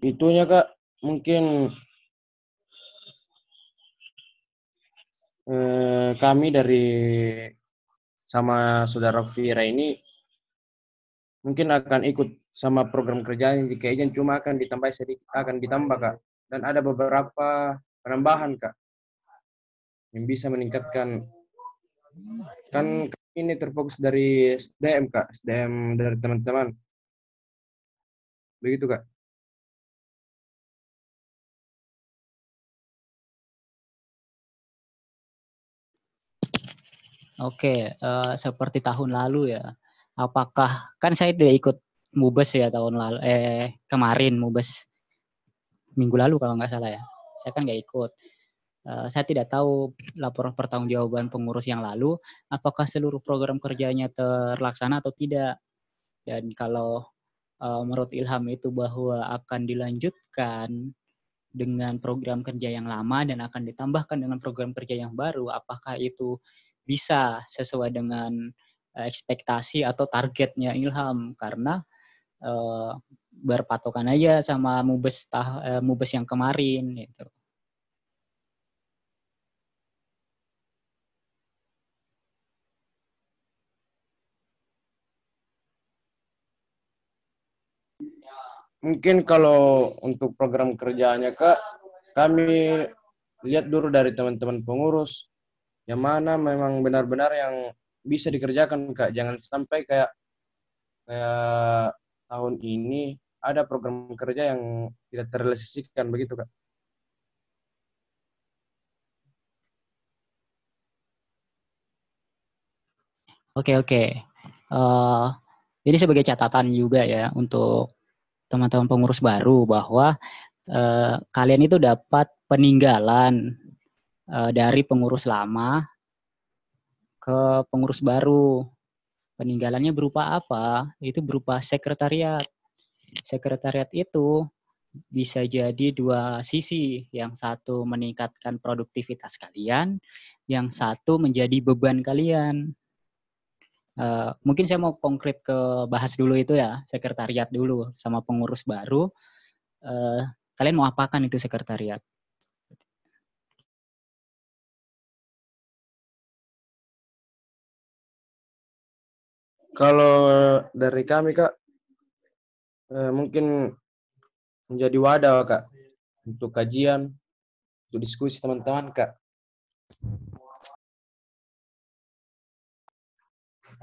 itunya kak mungkin eh, kami dari sama saudara Fira ini mungkin akan ikut sama program kerjanya jika izin cuma akan ditambah sedikit akan ditambah kak. Dan ada beberapa penambahan kak yang bisa meningkatkan. Kan ini terfokus dari SDM kak SDM dari teman-teman. Begitu kak Oke, uh, seperti tahun lalu ya. Apakah kan saya tidak ikut mubes ya tahun lalu eh kemarin mubes minggu lalu kalau nggak salah ya. Saya kan nggak ikut. Uh, saya tidak tahu laporan pertanggungjawaban pengurus yang lalu apakah seluruh program kerjanya terlaksana atau tidak. Dan kalau uh, menurut Ilham itu bahwa akan dilanjutkan dengan program kerja yang lama dan akan ditambahkan dengan program kerja yang baru, apakah itu bisa sesuai dengan uh, ekspektasi atau targetnya Ilham karena uh, berpatokan aja sama mubes tah, uh, mubes yang kemarin gitu. Mungkin kalau untuk program kerjanya Kak, kami lihat dulu dari teman-teman pengurus yang mana memang benar-benar yang bisa dikerjakan kak. Jangan sampai kayak kayak tahun ini ada program kerja yang tidak terrealisasikan begitu kak. Oke oke. Uh, ini sebagai catatan juga ya untuk teman-teman pengurus baru bahwa uh, kalian itu dapat peninggalan dari pengurus lama ke pengurus baru. Peninggalannya berupa apa? Itu berupa sekretariat. Sekretariat itu bisa jadi dua sisi. Yang satu meningkatkan produktivitas kalian, yang satu menjadi beban kalian. Uh, mungkin saya mau konkret ke bahas dulu itu ya, sekretariat dulu sama pengurus baru. Uh, kalian mau apakan itu sekretariat? Kalau dari kami kak, eh, mungkin menjadi wadah kak untuk kajian, untuk diskusi teman-teman kak.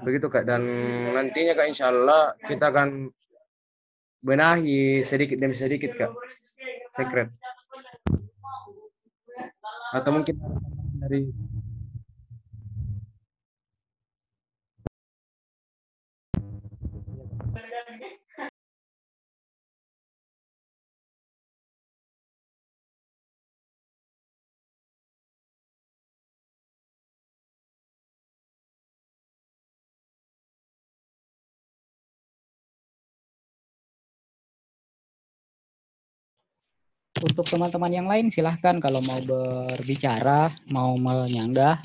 Begitu kak, dan nantinya kak insya Allah kita akan benahi sedikit demi sedikit kak, sekret. Atau mungkin dari untuk teman-teman yang lain silahkan kalau mau berbicara, mau menyanggah,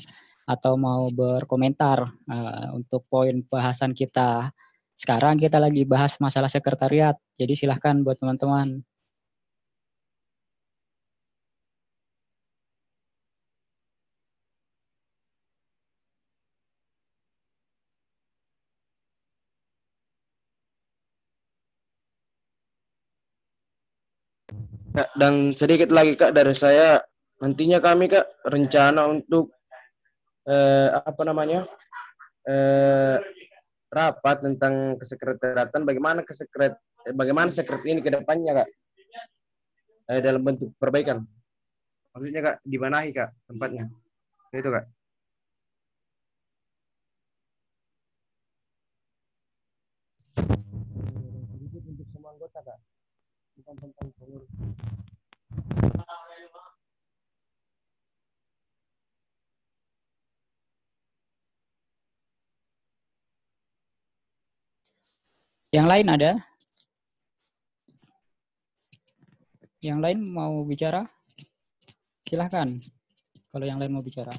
atau mau berkomentar uh, untuk poin bahasan kita. Sekarang kita lagi bahas masalah sekretariat, jadi silahkan buat teman-teman. Dan sedikit lagi kak dari saya. Nantinya kami kak rencana untuk eh, apa namanya eh, rapat tentang kesekretariatan. Bagaimana kesekret eh, bagaimana sekret ini ke depannya kak? Eh, dalam bentuk perbaikan. Maksudnya kak dimanahi kak tempatnya? Itu kak untuk semua anggota kak Yang lain ada? Yang lain mau bicara? Silahkan. Kalau yang lain mau bicara.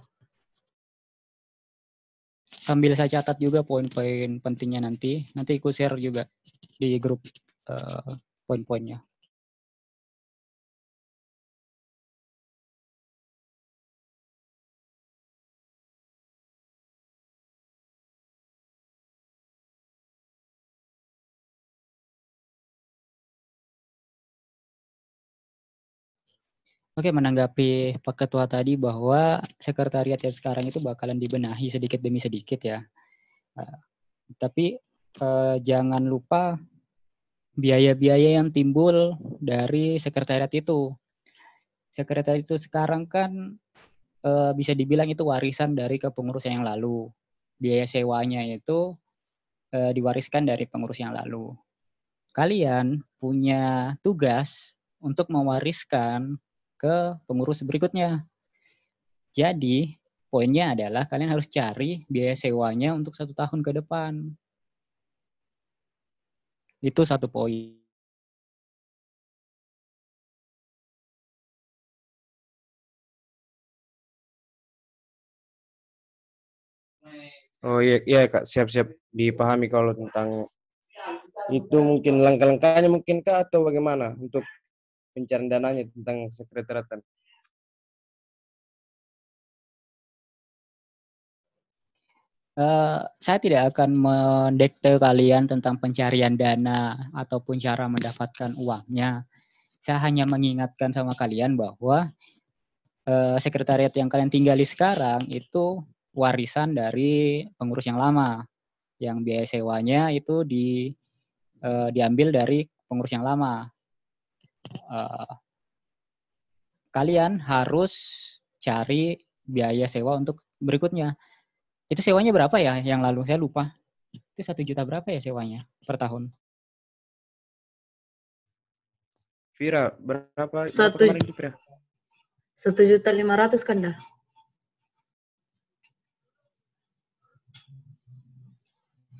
Sambil saya catat juga poin-poin pentingnya nanti. Nanti ikut share juga di grup uh, poin-poinnya. Oke, menanggapi Pak Ketua tadi bahwa sekretariat yang sekarang itu bakalan dibenahi sedikit demi sedikit ya. Uh, tapi uh, jangan lupa biaya-biaya yang timbul dari sekretariat itu. Sekretariat itu sekarang kan uh, bisa dibilang itu warisan dari kepengurusan yang lalu. Biaya sewanya itu uh, diwariskan dari pengurus yang lalu. Kalian punya tugas untuk mewariskan ke pengurus berikutnya. Jadi, poinnya adalah kalian harus cari biaya sewanya untuk satu tahun ke depan. Itu satu poin. Oh iya, iya kak, siap-siap dipahami kalau tentang itu mungkin langkah-langkahnya mungkin kak atau bagaimana untuk pencarian dananya tentang sekretariatan? Uh, saya tidak akan mendekte kalian tentang pencarian dana ataupun cara mendapatkan uangnya. Saya hanya mengingatkan sama kalian bahwa uh, sekretariat yang kalian tinggali sekarang itu warisan dari pengurus yang lama, yang biaya sewanya itu di uh, diambil dari pengurus yang lama uh, kalian harus cari biaya sewa untuk berikutnya. Itu sewanya berapa ya yang lalu? Saya lupa. Itu satu juta berapa ya sewanya per tahun? Vira, berapa? Satu, berapa itu, Vira? Satu juta lima ratus kan dah?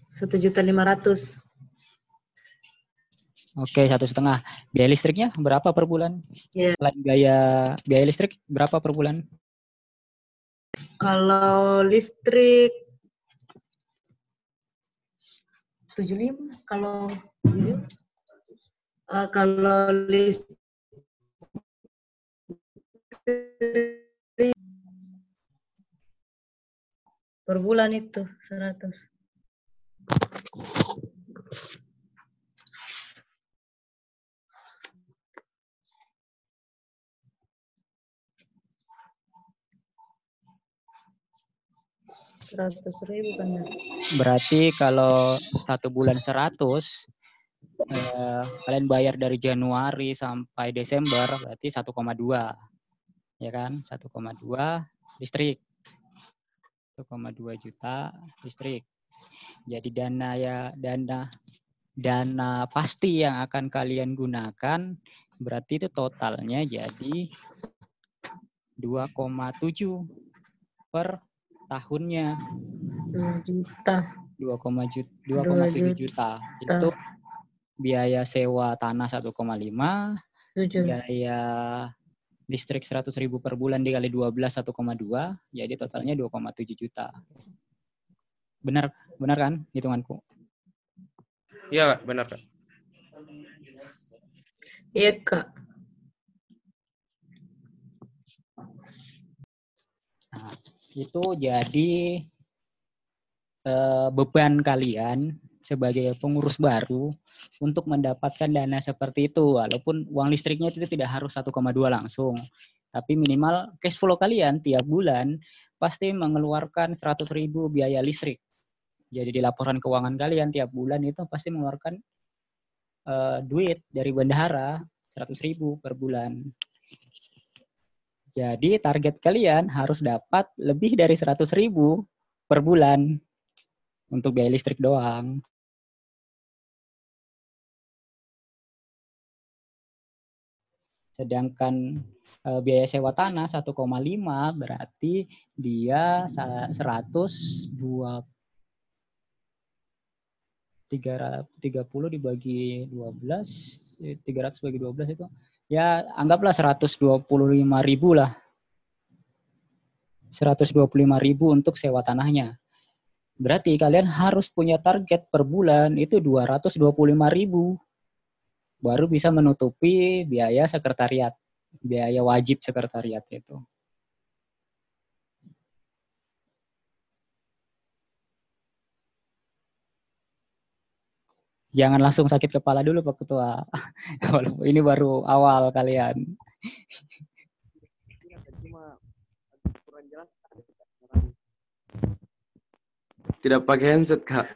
Satu juta lima ratus. Oke, satu setengah. Biaya listriknya berapa per bulan? Yeah. Selain biaya biaya listrik berapa per bulan? Kalau listrik 75, kalau uh, kalau listrik per bulan itu 100. Seratus ribu kan? Berarti kalau satu bulan seratus, eh, kalian bayar dari Januari sampai Desember berarti 1,2 ya kan? 1,2 listrik. 1,2 juta listrik. Jadi dana ya dana dana pasti yang akan kalian gunakan berarti itu totalnya jadi 2,7 per tahunnya. 2 juta. 2,7 juta, juta. Itu biaya sewa tanah 1,5, biaya listrik 100 ribu per bulan dikali 12 1,2, jadi totalnya 2,7 juta. Benar, benar kan hitunganku? Iya, benar kak. Iya kak. Nah, itu jadi eh, beban kalian sebagai pengurus baru untuk mendapatkan dana seperti itu. Walaupun uang listriknya itu tidak harus 1,2 langsung tapi minimal cash flow kalian tiap bulan pasti mengeluarkan 100 ribu biaya listrik. Jadi di laporan keuangan kalian tiap bulan itu pasti mengeluarkan uh, duit dari bendahara 100 ribu per bulan jadi target kalian harus dapat lebih dari 100 ribu per bulan untuk biaya listrik doang. Sedangkan e, biaya sewa tanah 1,5 berarti dia 120 330 dibagi 12 300 bagi 12 itu ya anggaplah 125 ribu lah. 125 ribu untuk sewa tanahnya. Berarti kalian harus punya target per bulan itu 225 ribu. Baru bisa menutupi biaya sekretariat. Biaya wajib sekretariat itu. jangan langsung sakit kepala dulu Pak Ketua. Ini baru awal kalian. Tidak pakai handset, Kak.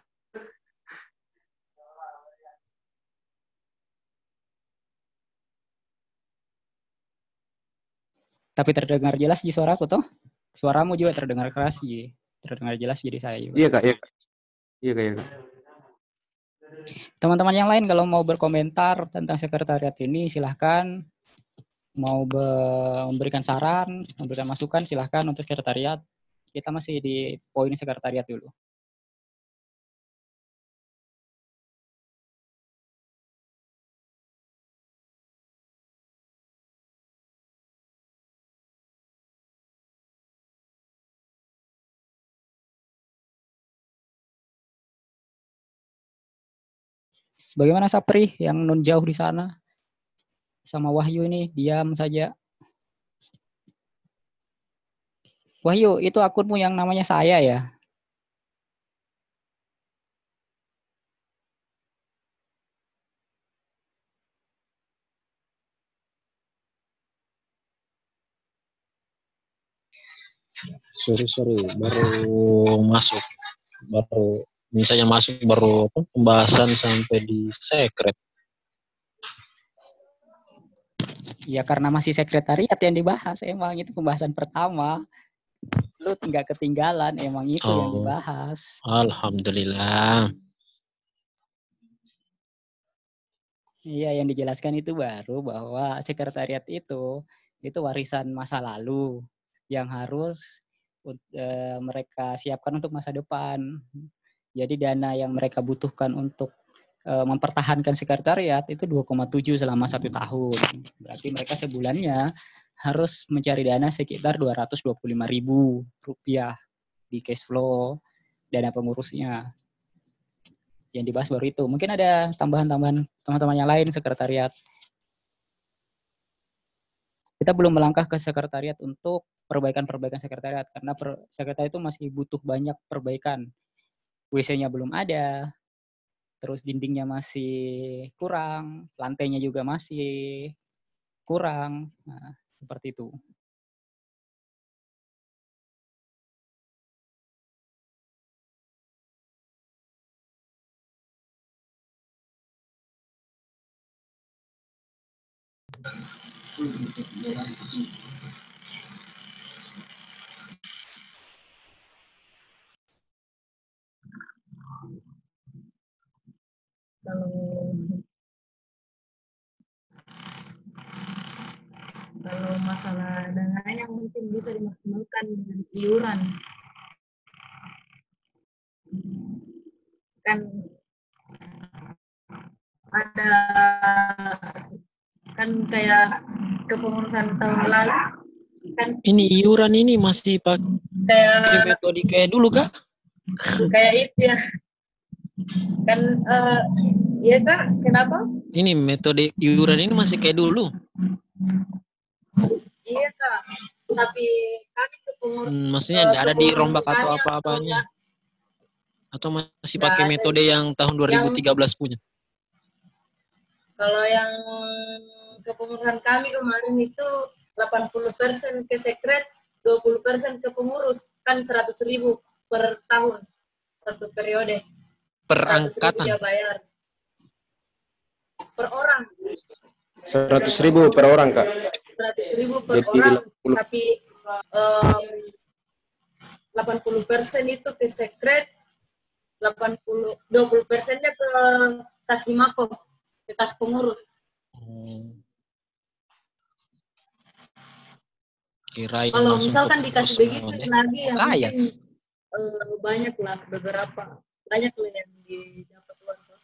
Tapi terdengar jelas di suaraku toh? Suaramu juga terdengar keras, Ji. Terdengar jelas jadi saya. Iya, Kak, iya. kak. Iya, Kak, iya, Kak. Teman-teman yang lain kalau mau berkomentar tentang sekretariat ini silahkan mau be- memberikan saran, memberikan masukan silahkan untuk sekretariat. Kita masih di poin sekretariat dulu. Bagaimana Sapri yang non jauh di sana? Sama Wahyu ini diam saja. Wahyu, itu akunmu yang namanya saya ya? sorry sorry baru masuk baru misalnya masuk baru apa, pembahasan sampai di sekret Ya karena masih sekretariat yang dibahas. Emang itu pembahasan pertama. Lu nggak ketinggalan. Emang itu yang Oh. dibahas. alhamdulillah Iya, yang dijelaskan itu baru bahwa sekretariat itu itu warisan masa lalu yang harus eh, mereka siapkan untuk masa depan. Jadi dana yang mereka butuhkan untuk eh, mempertahankan sekretariat itu 2,7 selama satu tahun. Berarti mereka sebulannya harus mencari dana sekitar 225 ribu rupiah di cash flow dana pengurusnya yang dibahas baru itu. Mungkin ada tambahan-tambahan teman-teman yang lain sekretariat. Kita belum melangkah ke sekretariat untuk perbaikan-perbaikan sekretariat karena per, sekretariat itu masih butuh banyak perbaikan. WC-nya belum ada, terus dindingnya masih kurang, lantainya juga masih kurang. Nah, seperti itu. Kalau kalau masalah dananya mungkin bisa dimaksimalkan dengan iuran. Kan ada kan kayak kepengurusan tahun lalu kan ini iuran ini masih pakai kayak metode kayak dulu kah? kayak itu ya kan eh iya kak kenapa ini metode iuran ini masih kayak dulu iya kak tapi kami kepengurusan Hmm, maksudnya tidak ada dirombak atau apa-apanya atau masih Nggak pakai ada. metode yang tahun 2013 punya Kalau yang kepengurusan kami kemarin itu 80% ke sekret, 20% ke pengurus. Kan 100 ribu per tahun, satu periode. 100 ribu perangkatan. Per orang, 100 ribu per orang, Kak. 100 ribu per Jadi orang. 80. Tapi em, 80% itu ke sekret, 80, 20 persennya ke kas Himako, ke kas pengurus. Hmm. kirain kalau misalkan dikasih begitu lagi ya kaya. mungkin eh, banyak lah beberapa banyak lah yang didapat uang tuh.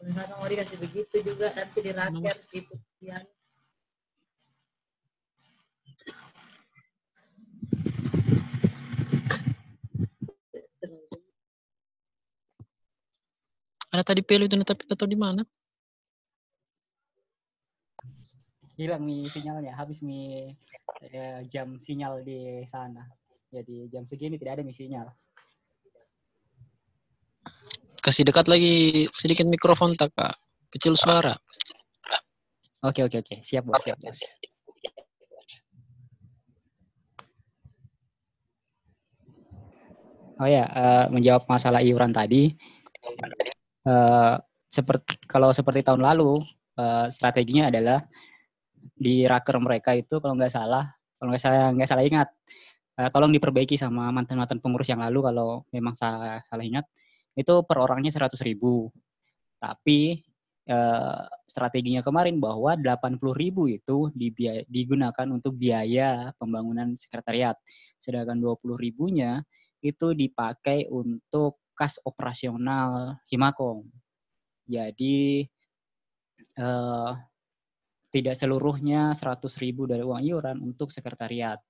Misalkan mau dikasih begitu juga nanti diraker gitu ya. ada tadi pelu itu tapi tahu di mana Hilang nih sinyalnya, habis nih eh, jam sinyal di sana. Jadi jam segini tidak ada nih sinyal. kasih dekat lagi sedikit mikrofon tak kak kecil suara Oke oke oke, siap bos, siap bos. Oh ya, eh, menjawab masalah iuran tadi, eh, seperti kalau seperti tahun lalu, eh, strateginya adalah di raker mereka itu kalau nggak salah, kalau nggak salah nggak salah ingat, eh, tolong diperbaiki sama mantan-mantan pengurus yang lalu kalau memang salah salah ingat, itu per orangnya 100 ribu. Tapi eh, strateginya kemarin bahwa 80 ribu itu digunakan untuk biaya pembangunan sekretariat, sedangkan 20 ribunya itu dipakai untuk kas operasional Himakom. Jadi eh, tidak seluruhnya 100 ribu dari uang iuran untuk sekretariat.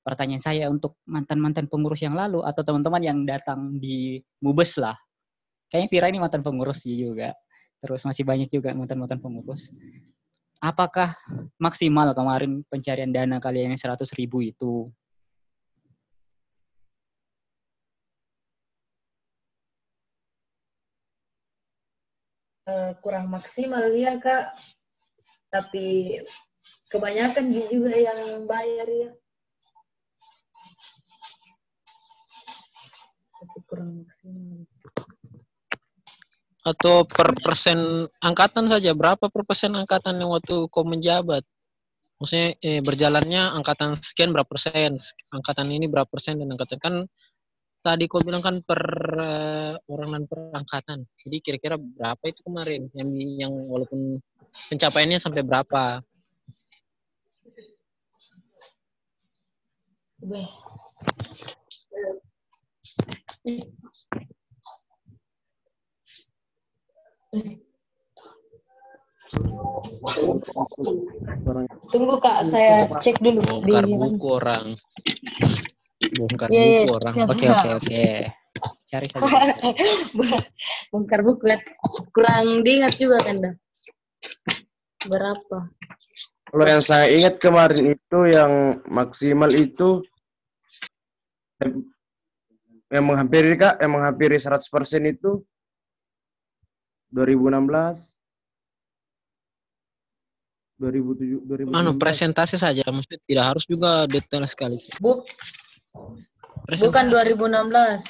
Pertanyaan saya untuk mantan-mantan pengurus yang lalu atau teman-teman yang datang di Mubes lah. Kayaknya Vira ini mantan pengurus juga. Terus masih banyak juga mantan-mantan pengurus. Apakah maksimal kemarin pencarian dana kalian yang 100 ribu itu? Eh, kurang maksimal ya kak tapi kebanyakan juga yang bayar ya kurang maksimal Atau per persen angkatan saja, berapa per persen angkatan yang waktu kau menjabat? Maksudnya eh, berjalannya angkatan sekian berapa persen, angkatan ini berapa persen dan angkatan kan tadi kau bilang kan per eh, orang dan per angkatan. Jadi kira-kira berapa itu kemarin yang yang walaupun pencapaiannya sampai berapa? Beh. Tunggu kak, saya cek dulu di Bongkar buku orang. Bongkar Iya, iya, buku orang. Oke, oke, oke. Cari saja. bongkar buku lihat kurang diingat juga kan dah. Berapa? Kalau yang saya ingat kemarin itu yang maksimal itu yang menghampiri kak, yang menghampiri 100% itu 2016 2007 2016 Anu presentasi saja, maksudnya tidak harus juga detail sekali. Buk, Presentasi. bukan 2016.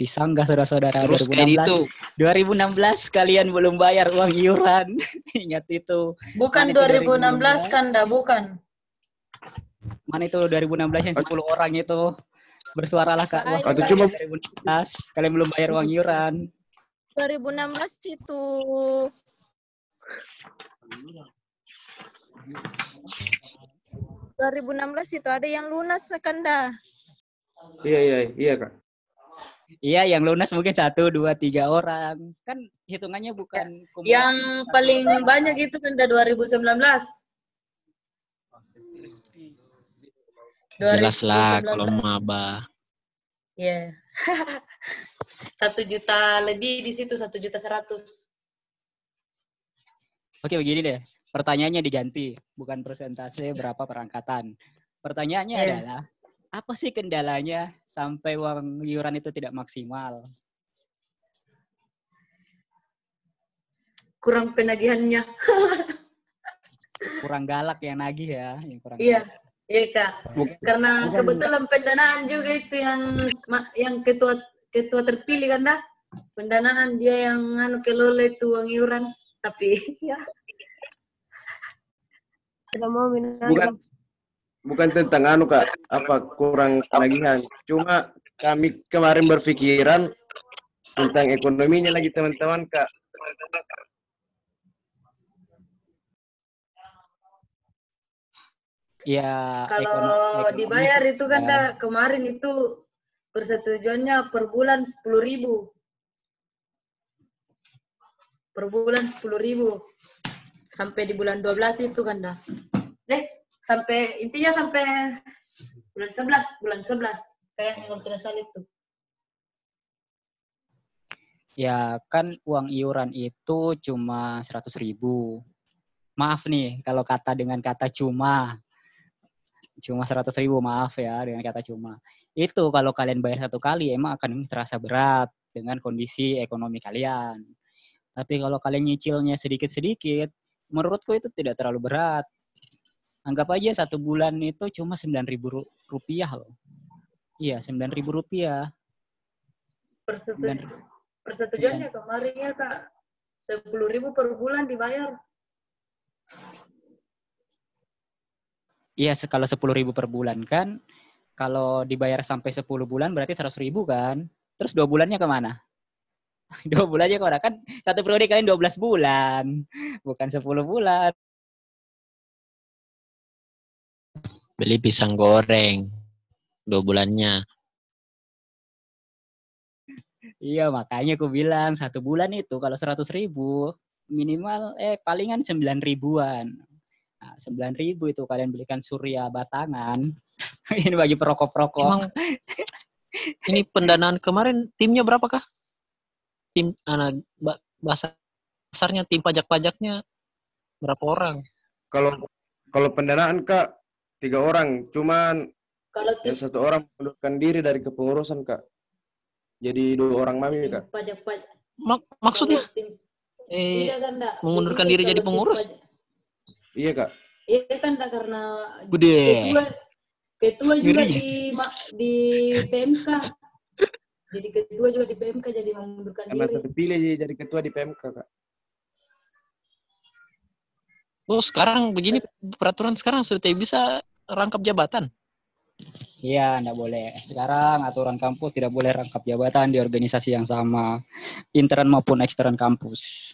Disanggah saudara-saudara Terus kayak 2016. itu 2016 kalian belum bayar uang iuran. Ingat itu. Bukan Mana itu 2016 kan dah, bukan. Mana itu 2016 yang 10 orang itu bersuaralah Kak. Wah, Atau cuma- 2016 kalian belum bayar uang iuran. 2016 itu ...2016 itu ada yang lunas kan dah. iya iya iya kak Iya, yang lunas mungkin satu, dua, tiga orang. Kan hitungannya bukan. Yang paling banyak itu kan dah 2019. Jelas lah 2019. kalau maba. Iya. Satu juta lebih di situ, satu juta seratus. Oke, begini deh. Pertanyaannya diganti, bukan persentase berapa perangkatan. Pertanyaannya Iya. adalah apa sih kendalanya sampai uang iuran itu tidak maksimal? Kurang penagihannya. Kurang galak yang nagih ya, yang kurang Iya, galak. Iya kak. Buk- Karena Bukan. kebetulan pendanaan juga itu yang yang ketua ketua terpilih kan dah. Pendanaan dia yang anu kelola itu uang iuran. Tapi ya Tidak mau bukan bukan tentang anu kak apa kurang penagihan cuma kami kemarin berpikiran tentang ekonominya lagi teman-teman kak Ya, kalau dibayar itu kan ya. dah kemarin itu persetujuannya per bulan sepuluh ribu. Per bulan sepuluh ribu. Sampai di bulan 12 itu kan dah. Eh, sampai intinya sampai bulan 11, bulan 11. Kayak yang salah itu. Ya, kan uang iuran itu cuma 100 ribu. Maaf nih, kalau kata dengan kata cuma. Cuma 100 ribu, maaf ya dengan kata cuma. Itu kalau kalian bayar satu kali, emang akan terasa berat dengan kondisi ekonomi kalian. Tapi kalau kalian nyicilnya sedikit-sedikit, menurutku itu tidak terlalu berat. Anggap aja satu bulan itu cuma 9 ribu rupiah loh. Iya, sembilan ribu rupiah. Persetu- Sembilan persetujuannya kemarin ya kak sepuluh ribu per bulan dibayar Iya, kalau sepuluh ribu per bulan kan, kalau dibayar sampai 10 bulan berarti seratus ribu kan. Terus dua bulannya ke mana? dua bulannya ke mana? Kan satu periode kalian 12 bulan, bukan 10 bulan. Beli pisang goreng. Dua bulannya. Iya, makanya aku bilang satu bulan itu kalau seratus ribu minimal eh palingan sembilan ribuan. Sembilan ribu itu kalian belikan surya batangan. Ini bagi perokok-perokok. Emang ini pendanaan kemarin timnya berapa kah? Tim anak ba- bahasa besarnya tim pajak-pajaknya berapa orang? Kalau kalau pendanaan kak tiga orang, cuman kalau tim, satu orang mengundurkan diri dari kepengurusan kak. Jadi dua orang mami tim kak. pajak pajak Mak- maksudnya tim, eh iya kan mengundurkan Jadi diri jadi tim pengurus? pajak- Iya kak. Iya kan karena Bude. ketua ketua juga Ngeri. di di PMK. Jadi ketua juga di PMK jadi mengundurkan Karena diri. terpilih jadi ketua di PMK kak. Oh sekarang begini peraturan sekarang sudah tidak bisa rangkap jabatan. Iya, enggak boleh. Sekarang aturan kampus tidak boleh rangkap jabatan di organisasi yang sama, intern maupun ekstern kampus.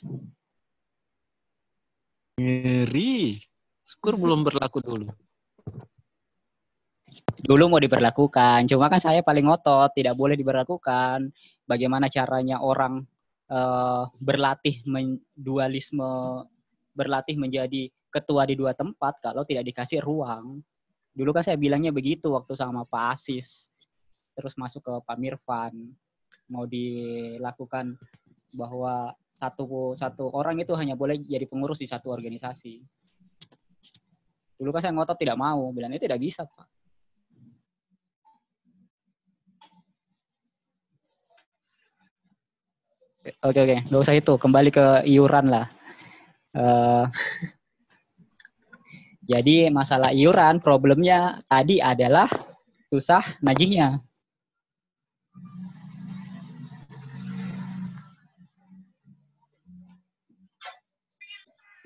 Ngeri. Syukur belum berlaku dulu. Dulu mau diberlakukan, cuma kan saya paling ngotot, tidak boleh diberlakukan. Bagaimana caranya orang eh, berlatih men- dualisme, berlatih menjadi ketua di dua tempat kalau tidak dikasih ruang. Dulu kan saya bilangnya begitu waktu sama Pak Asis. Terus masuk ke Pak Mirfan. Mau dilakukan bahwa satu satu orang itu hanya boleh jadi pengurus di satu organisasi. Dulu kan saya ngotot tidak mau, bilangnya tidak bisa, Pak. Oke oke, nggak usah itu. Kembali ke iuran lah. Eh, jadi masalah iuran problemnya tadi adalah susah nagihnya.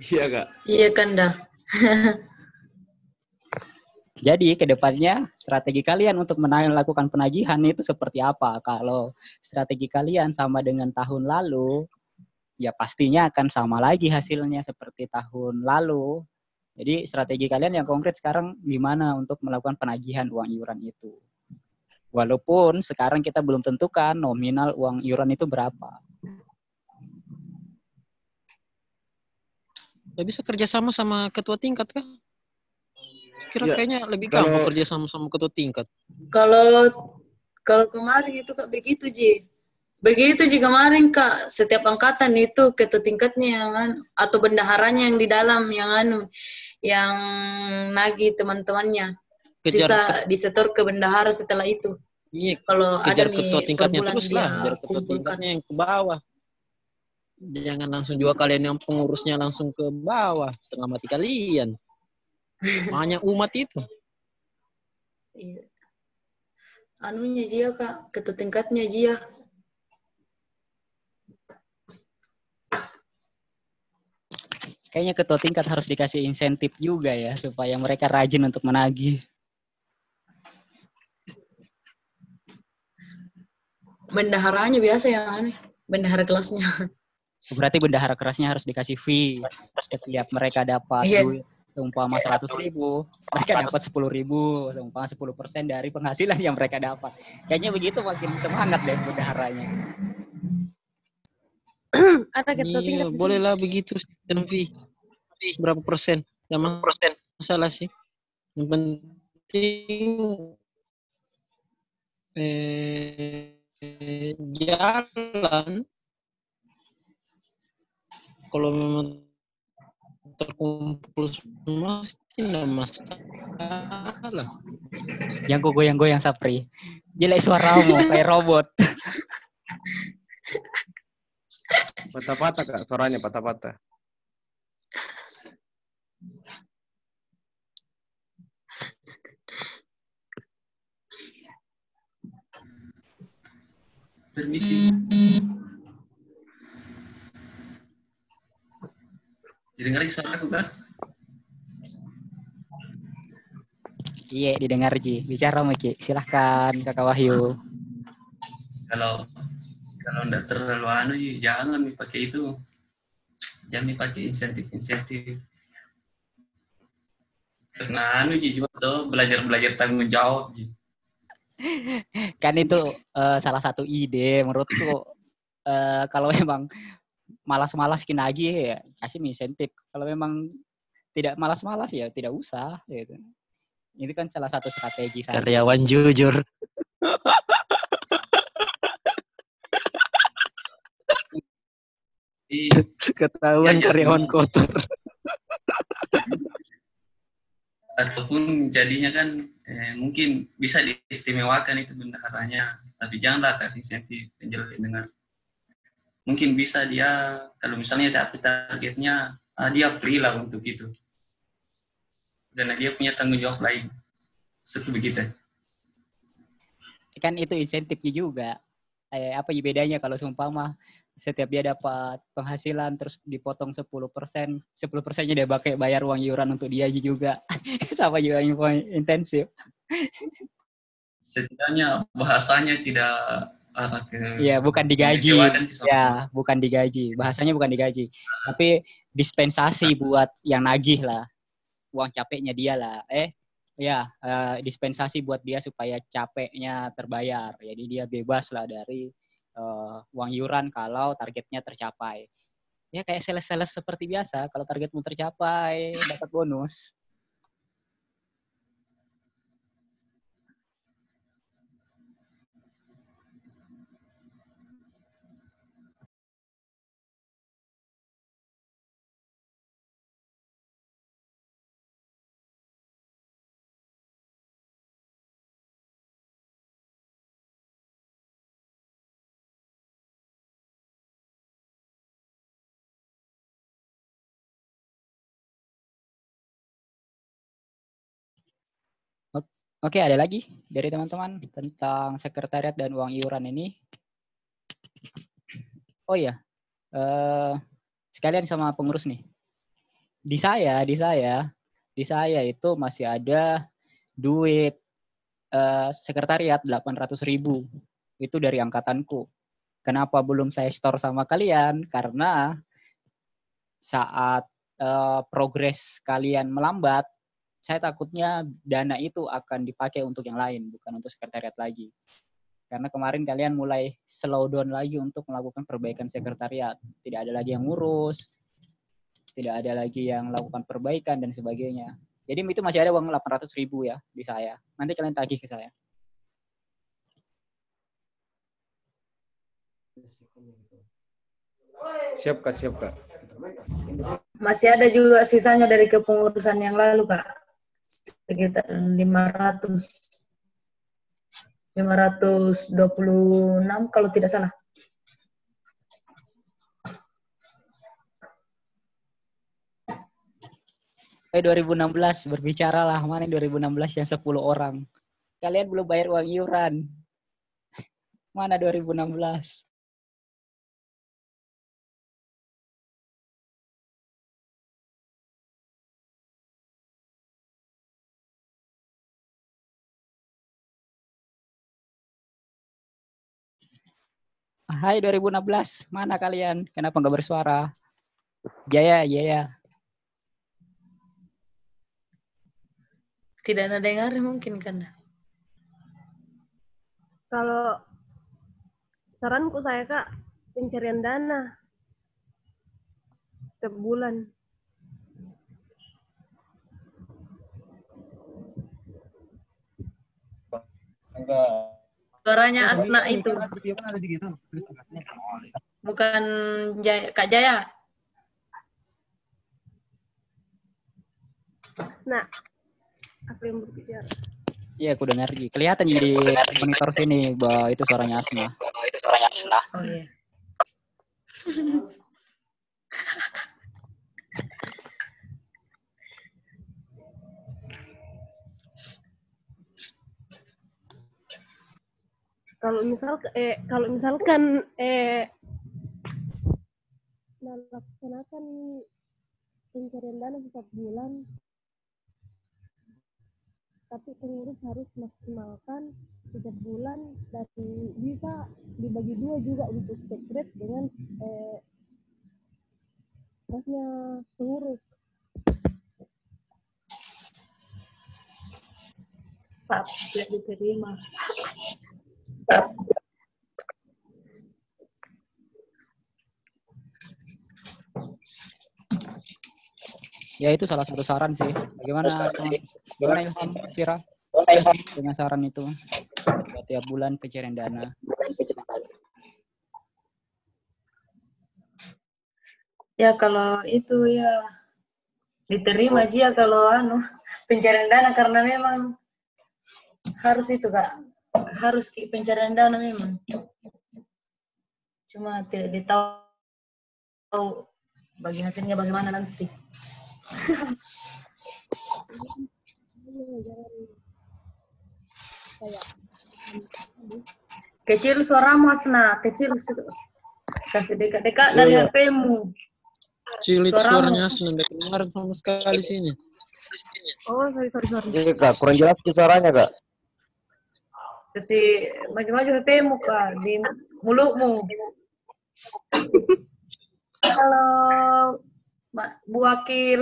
Iya kak. Iya kan dah. Jadi ke depannya strategi kalian untuk melakukan penagihan itu seperti apa? Kalau strategi kalian sama dengan tahun lalu, ya pastinya akan sama lagi hasilnya seperti tahun lalu. Jadi strategi kalian yang konkret sekarang gimana untuk melakukan penagihan uang iuran itu? Walaupun sekarang kita belum tentukan nominal uang iuran itu berapa. Ya bisa kerjasama sama ketua tingkat kah? Kira Ya, kayaknya lebih kalau- gampang kerjasama sama ketua tingkat. Kalau kalau kemarin itu kak begitu Ji. Begitu Ji kemarin kak setiap angkatan itu ketua tingkatnya yang anu, atau bendaharanya yang di dalam yang anu yang nagi teman-temannya. Sisa disetor ke bendahara setelah itu. Iya, Kalau ada kejar nih ketua tingkatnya terus lah, biar ketua kumpulkan. tingkatnya yang ke bawah. Jangan langsung juga kalian yang pengurusnya langsung ke bawah, setengah mati kalian. Hanya umat itu. Iya. Anunya dia kak, ketua tingkatnya dia. Kayaknya ketua tingkat harus dikasih insentif juga ya supaya mereka rajin untuk menagih. Bendaharanya biasa yang aneh, bendahara kelasnya. Berarti bendahara kerasnya harus dikasih fee. Setiap mereka dapat Iya. duit seumpama 100 ribu, mereka dapat 10 ribu, seumpama 10 persen dari penghasilan yang mereka dapat. Kayaknya begitu makin semangat deh bendaharanya. Ada Iya, bolehlah begitu sistem fee. Fee Berapa persen? Yang persen masalah sih. Yang penting eh, jalan kalau memang terkumpul semua sih tidak masalah. Yang gue goyang-goyang Sapri. Jelek suaramu kayak robot. Patah-patah kak, suaranya patah-patah. Permisi. Didengar suara aku kan? Iya, didengar Ji. Bicara Miki. Silahkan Kakak Wahyu. Kalau kalau enggak terlalu anu Ji, jangan dipakai itu. Jangan dipakai insentif-insentif. Nah, anu Ji, coba tuh belajar-belajar tanggung jawab Ji. Kan itu eh, salah satu ide menurutku. eh, kalau memang malas-malas kinagi ya kasih insentif. Kalau memang tidak malas-malas ya tidak usah gitu. Ini kan salah satu strategi saya. Karyawan jujur. Ketahuan Ya, ya, karyawan kotor. ataupun jadinya kan eh, mungkin bisa diistimewakan itu bendaharanya tapi janganlah kasih insentif penjual dengar mungkin bisa dia kalau misalnya tapi targetnya ah, dia free lah untuk itu dan dia punya tanggung jawab lain seperti begitu kan itu insentifnya juga. Eh, apa ya bedanya kalau seumpama setiap dia dapat penghasilan terus dipotong 10%, 10 persennya dia pakai bayar uang iuran untuk dia juga. Sama juga info intensif. setidaknya bahasanya tidak ke Iya, bukan digaji. Ya, bukan digaji. Bahasanya bukan digaji. Tapi dispensasi buat yang nagih lah. Uang capeknya dia lah. Eh, ya, dispensasi buat dia supaya capeknya terbayar. Jadi dia bebas lah dari eh, uang iuran kalau targetnya tercapai. Ya kayak sales-sales seperti biasa. Kalau targetmu tercapai, dapat bonus. Oke, ada lagi dari teman-teman tentang sekretariat dan uang iuran ini? Oh iya, eh, sekalian sama pengurus nih. Di saya, di saya, di saya itu masih ada duit eh, sekretariat 800.000 ribu. Itu dari angkatanku. Kenapa belum saya store sama kalian? Karena saat eh, progres kalian melambat, saya takutnya dana itu akan dipakai untuk yang lain, bukan untuk sekretariat lagi. Karena kemarin kalian mulai slow down lagi untuk melakukan perbaikan sekretariat. Tidak ada lagi yang ngurus, tidak ada lagi yang melakukan perbaikan dan sebagainya. Jadi itu masih ada uang 800 ribu ya di saya. Nanti kalian tagih ke saya. Siap kak, siap kak. Masih ada juga sisanya dari kepengurusan yang lalu, Kak. Sekitar 500. 526 kalau tidak salah. Eh 2016 berbicara lah mana 2016 yang 10 orang. Kalian belum bayar uang iuran. Mana 2016? Hai 2016, mana kalian? Kenapa nggak bersuara? Jaya, Jaya. Tidak ada dengar mungkin kan? Kalau saranku saya kak pencarian dana setiap bulan. Suaranya Asna itu. Bukan Jaya, Kak Jaya. Nah, aku yang berbicara. Iya, aku dengar. Kelihatan Ji di monitor sini bahwa itu suaranya Asma. Oh iya. Kalau misal eh kalau misalkan eh melaksanakan pencarian dana setiap bulan tapi pengurus harus maksimalkan setiap bulan dan bisa dibagi dua juga untuk sekret dengan eh, tugasnya pengurus Pak, tidak diterima. Ya itu salah satu saran sih. Bagaimana bagaimana Ilham Fira? Dengan saran itu buat tiap bulan pencarian dana. Ya kalau itu ya diterima aja kalau anu pencarian dana karena memang harus itu kak harus pencarian dana memang cuma tidak ditahu bagi hasilnya bagaimana nanti kecil suaramu Asna kecil kasih dekat-dekat dari Iya. HP-mu Cilik Suaramu. suaranya senang kedengaran sama sekali sini. oh sorry sorry sorry Iya kak, kurang jelas suaranya kak. Kasih maju-maju HP-mu kak di mulutmu halo Mbak Bu Wakil.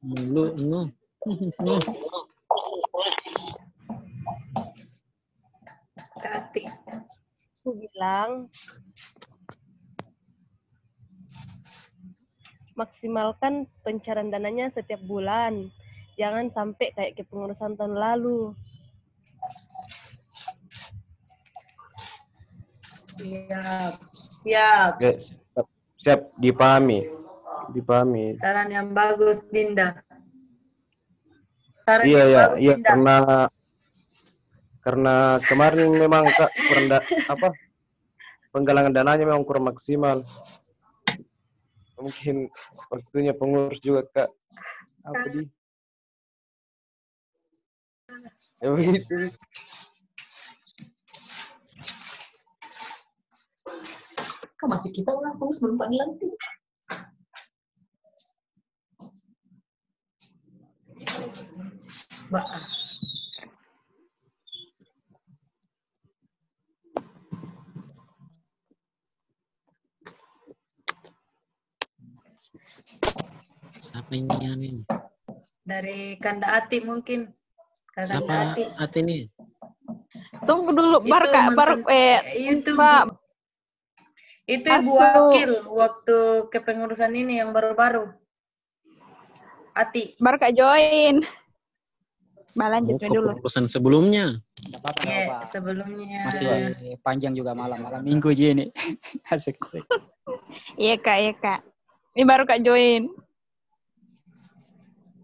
Mulu, no. Kak Ati aku bilang maksimalkan pencarian dananya setiap bulan. Jangan sampai kayak kepengurusan tahun lalu siap siap siap, siap dipahami, dipahami. saran yang bagus Dinda saran Iya ya, bagus iya Dinda karena karena kemarin memang kak kurang da, apa penggalangan dananya memang kurang maksimal. Mungkin waktunya pengurus juga kak. Apa di? Ya begitu. Kok masih kita orang pengurus belum pak dilantik Mbak Siapa ini yang ini? dari Kanda Ati mungkin Kanda Siapa Ati Ati ini? Tunggu dulu, Itu Bar Kak, Bar eh itu Mbak. Itu ibu Asu. wakil waktu kepengurusan ini yang baru-baru Ati Bar Kak join. Mbak Oh, lanjut dulu. kepengurusan sebelumnya. Nggak apa-apa, ya, apa-apa. sebelumnya Masih panjang juga malam, malam minggu aja ini. Asik. Iya Kak, iya Kak. Ini baru Kak join.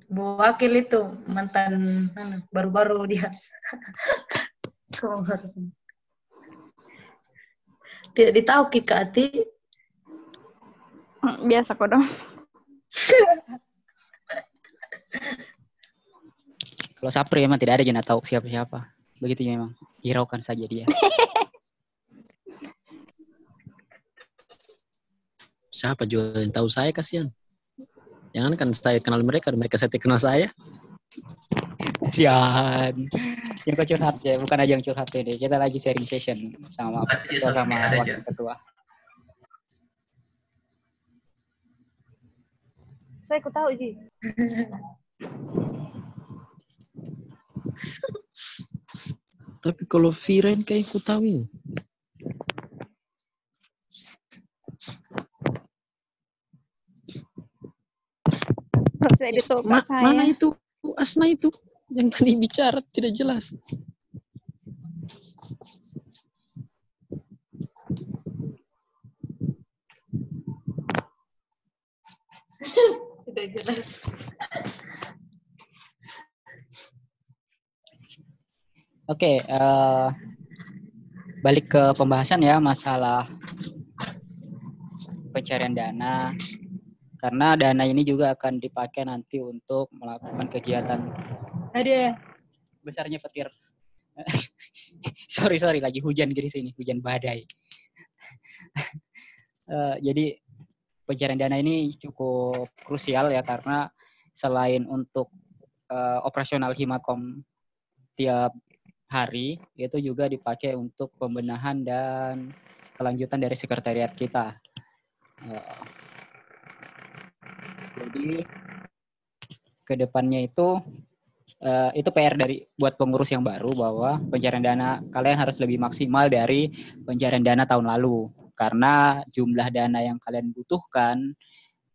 Bu Wakil itu mantan baru-baru dia. Harus tidak ditahu Ki Ati. Hmm, Biasa kok dong. Kalau Sapri emang tidak ada yang tahu siapa-siapa. Begitu memang. Hiraukan saja dia. Siapa juga yang tahu saya kasihan. Jangan kan saya kenal mereka, mereka saya tidak kenal saya. Kasihan. Yang curhat ya, bukan aja yang curhat ini. Kita lagi sharing session sama kita sama wakil ketua. saya aku tahu Ji Tapi kalau Vira ini kayak aku tahu ini. Saya Ma- saya. mana itu Asna itu yang tadi bicara tidak jelas. Tidak jelas. Oke, eh, balik ke pembahasan ya masalah pencarian dana. Karena dana ini juga akan dipakai nanti untuk melakukan kegiatan. Ada. Besarnya petir. Sorry sorry lagi hujan di sini hujan badai. Eh, jadi pencarian dana ini cukup krusial ya karena selain untuk eh, operasional Himakom tiap hari itu juga dipakai untuk pembenahan dan kelanjutan dari sekretariat kita. Eh, jadi ke depannya itu eh, itu PR dari buat pengurus yang baru bahwa pencarian dana kalian harus lebih maksimal dari pencarian dana tahun lalu. Karena jumlah dana yang kalian butuhkan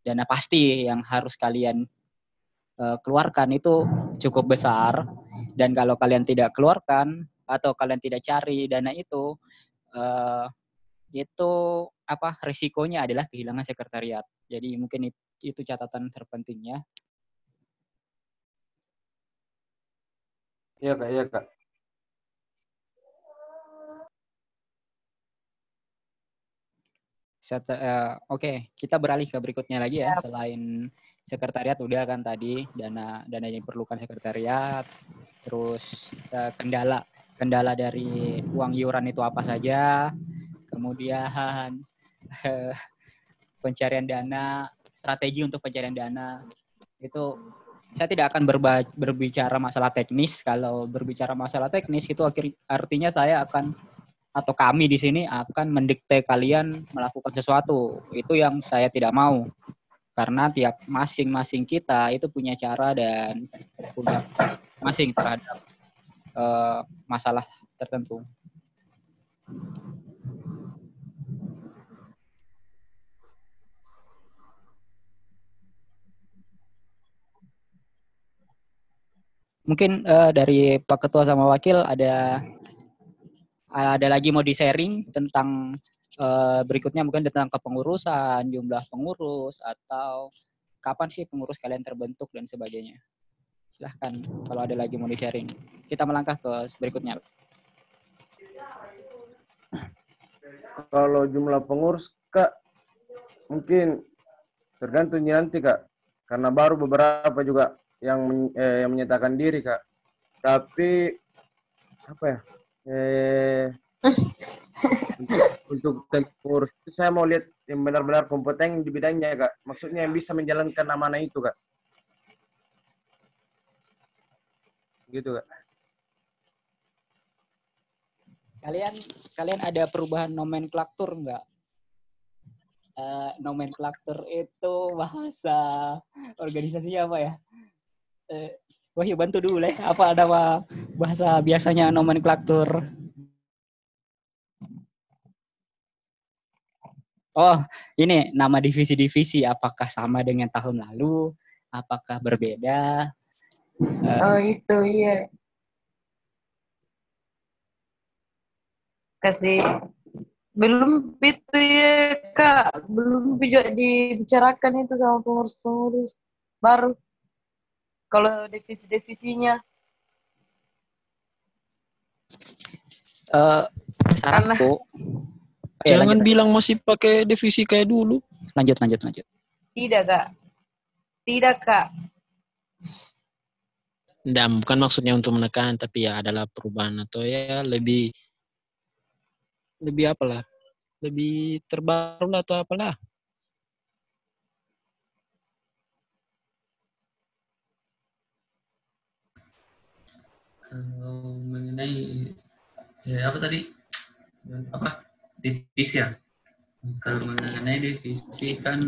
dana pasti yang harus kalian eh, keluarkan itu cukup besar. Dan kalau kalian tidak keluarkan atau kalian tidak cari dana itu eh, itu apa risikonya adalah kehilangan sekretariat. Jadi mungkin it- itu catatan terpentingnya Iya kak, iya kak. Eh, Oke, kita beralih ke berikutnya lagi ya. Selain sekretariat udah kan tadi. Dana dana yang diperlukan sekretariat, terus eh, kendala. Kendala dari uang iuran itu apa saja, kemudian eh, pencarian dana, strategi untuk pencarian dana. Itu saya tidak akan berbicara masalah teknis. Kalau berbicara masalah teknis itu akhir- artinya saya akan atau kami di sini akan mendikte kalian melakukan sesuatu. Itu yang saya tidak mau. Karena tiap masing-masing kita itu punya cara dan punya masing terhadap eh, masalah tertentu. Mungkin eh, dari Pak Ketua sama Wakil ada ada lagi mau di-sharing tentang eh, berikutnya mungkin tentang kepengurusan, jumlah pengurus atau kapan sih pengurus kalian terbentuk dan sebagainya. Silahkan kalau ada lagi mau di-sharing. Kita melangkah ke berikutnya. Kalau jumlah pengurus kak, mungkin tergantung nanti kak. Karena baru beberapa juga yang eh, yang menyatakan diri kak. Tapi apa ya? Eh, untuk, untuk tem- pengurus itu saya mau lihat yang benar-benar kompeten di bidangnya kak. Maksudnya yang bisa menjalankan amanah itu kak. Gitu kak. Kalian kalian ada perubahan nomenklatur nggak? Eh, nomenklatur itu bahasa organisasinya apa ya? Eh, Wahyu bantu dulu lah. Apa nama bahasa biasanya nomenklatur? Oh, ini nama divisi-divisi. Apakah sama dengan tahun lalu? Apakah berbeda? Eh, Oh itu iya. Kasih belum itu ya kak belum juga dibicarakan itu sama pengurus-pengurus baru kalau divisi-divisinya eh, saranku. Oh, ya, Jangan lanjut, bilang masih pakai divisi kayak dulu. lanjut, lanjut, lanjut. tidak kak tidak kak Dan bukan maksudnya untuk menekan, tapi ya adalah perubahan atau ya lebih lebih apalah, lebih terbaru lah atau apalah. Kalau mengenai ya apa tadi apa divisi ya? Kalau mengenai divisi kan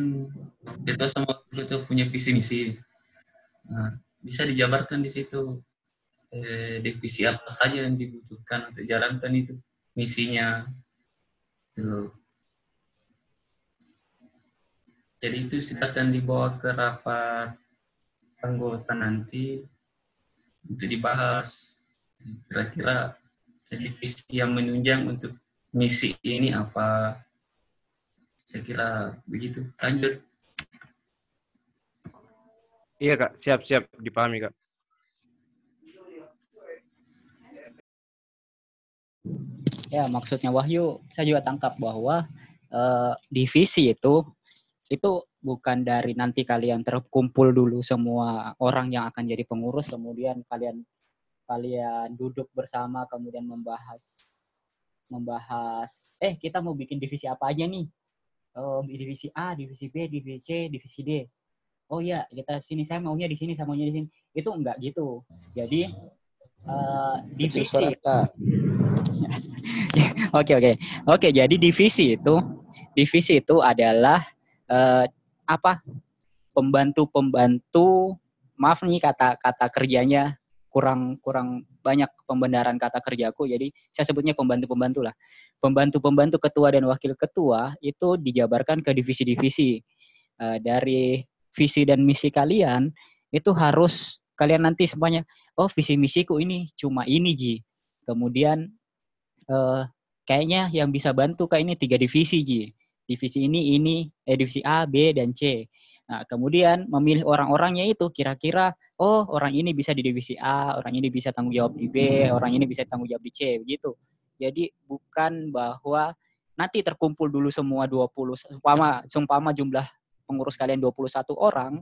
kita sama kita punya visi misi. Nah, bisa dijabarkan di situ eh, divisi apa saja yang dibutuhkan untuk jalankan itu misinya. Tuh. Jadi itu silakan dibawa ke rapat anggota nanti untuk dibahas. Kira-kira divisi yang menunjang untuk misi ini apa? Saya kira begitu. Lanjut. Iya kak, siap-siap dipahami kak. Ya, maksudnya Wahyu, saya juga tangkap bahwa eh, divisi itu itu bukan dari nanti kalian terkumpul dulu semua orang yang akan jadi pengurus, kemudian kalian kalian duduk bersama kemudian membahas membahas eh kita mau bikin divisi apa aja nih oh divisi A divisi B divisi C divisi D oh ya kita sini saya maunya di sini saya maunya di sini itu enggak gitu jadi eh, divisi. Oke oke oke. Jadi divisi itu divisi itu adalah eh, apa pembantu-pembantu. Maaf nih kata-kata kerjanya kurang kurang banyak pembenaran kata kerjaku. Jadi saya sebutnya pembantu-pembantu lah. Pembantu-pembantu ketua dan wakil ketua itu dijabarkan ke divisi-divisi Eh, dari visi dan misi kalian itu harus kalian nanti semuanya oh visi misiku ini cuma ini ji kemudian eh, kayaknya yang bisa bantu kayak ini tiga divisi ji divisi ini ini eh, divisi A B dan C. Nah kemudian memilih orang-orangnya itu kira-kira oh orang ini bisa di divisi A orang ini bisa tanggung jawab di B orang ini bisa tanggung jawab di C begitu. Jadi bukan bahwa nanti terkumpul dulu semua 20 sumpama sumpama jumlah pengurus kalian 21 orang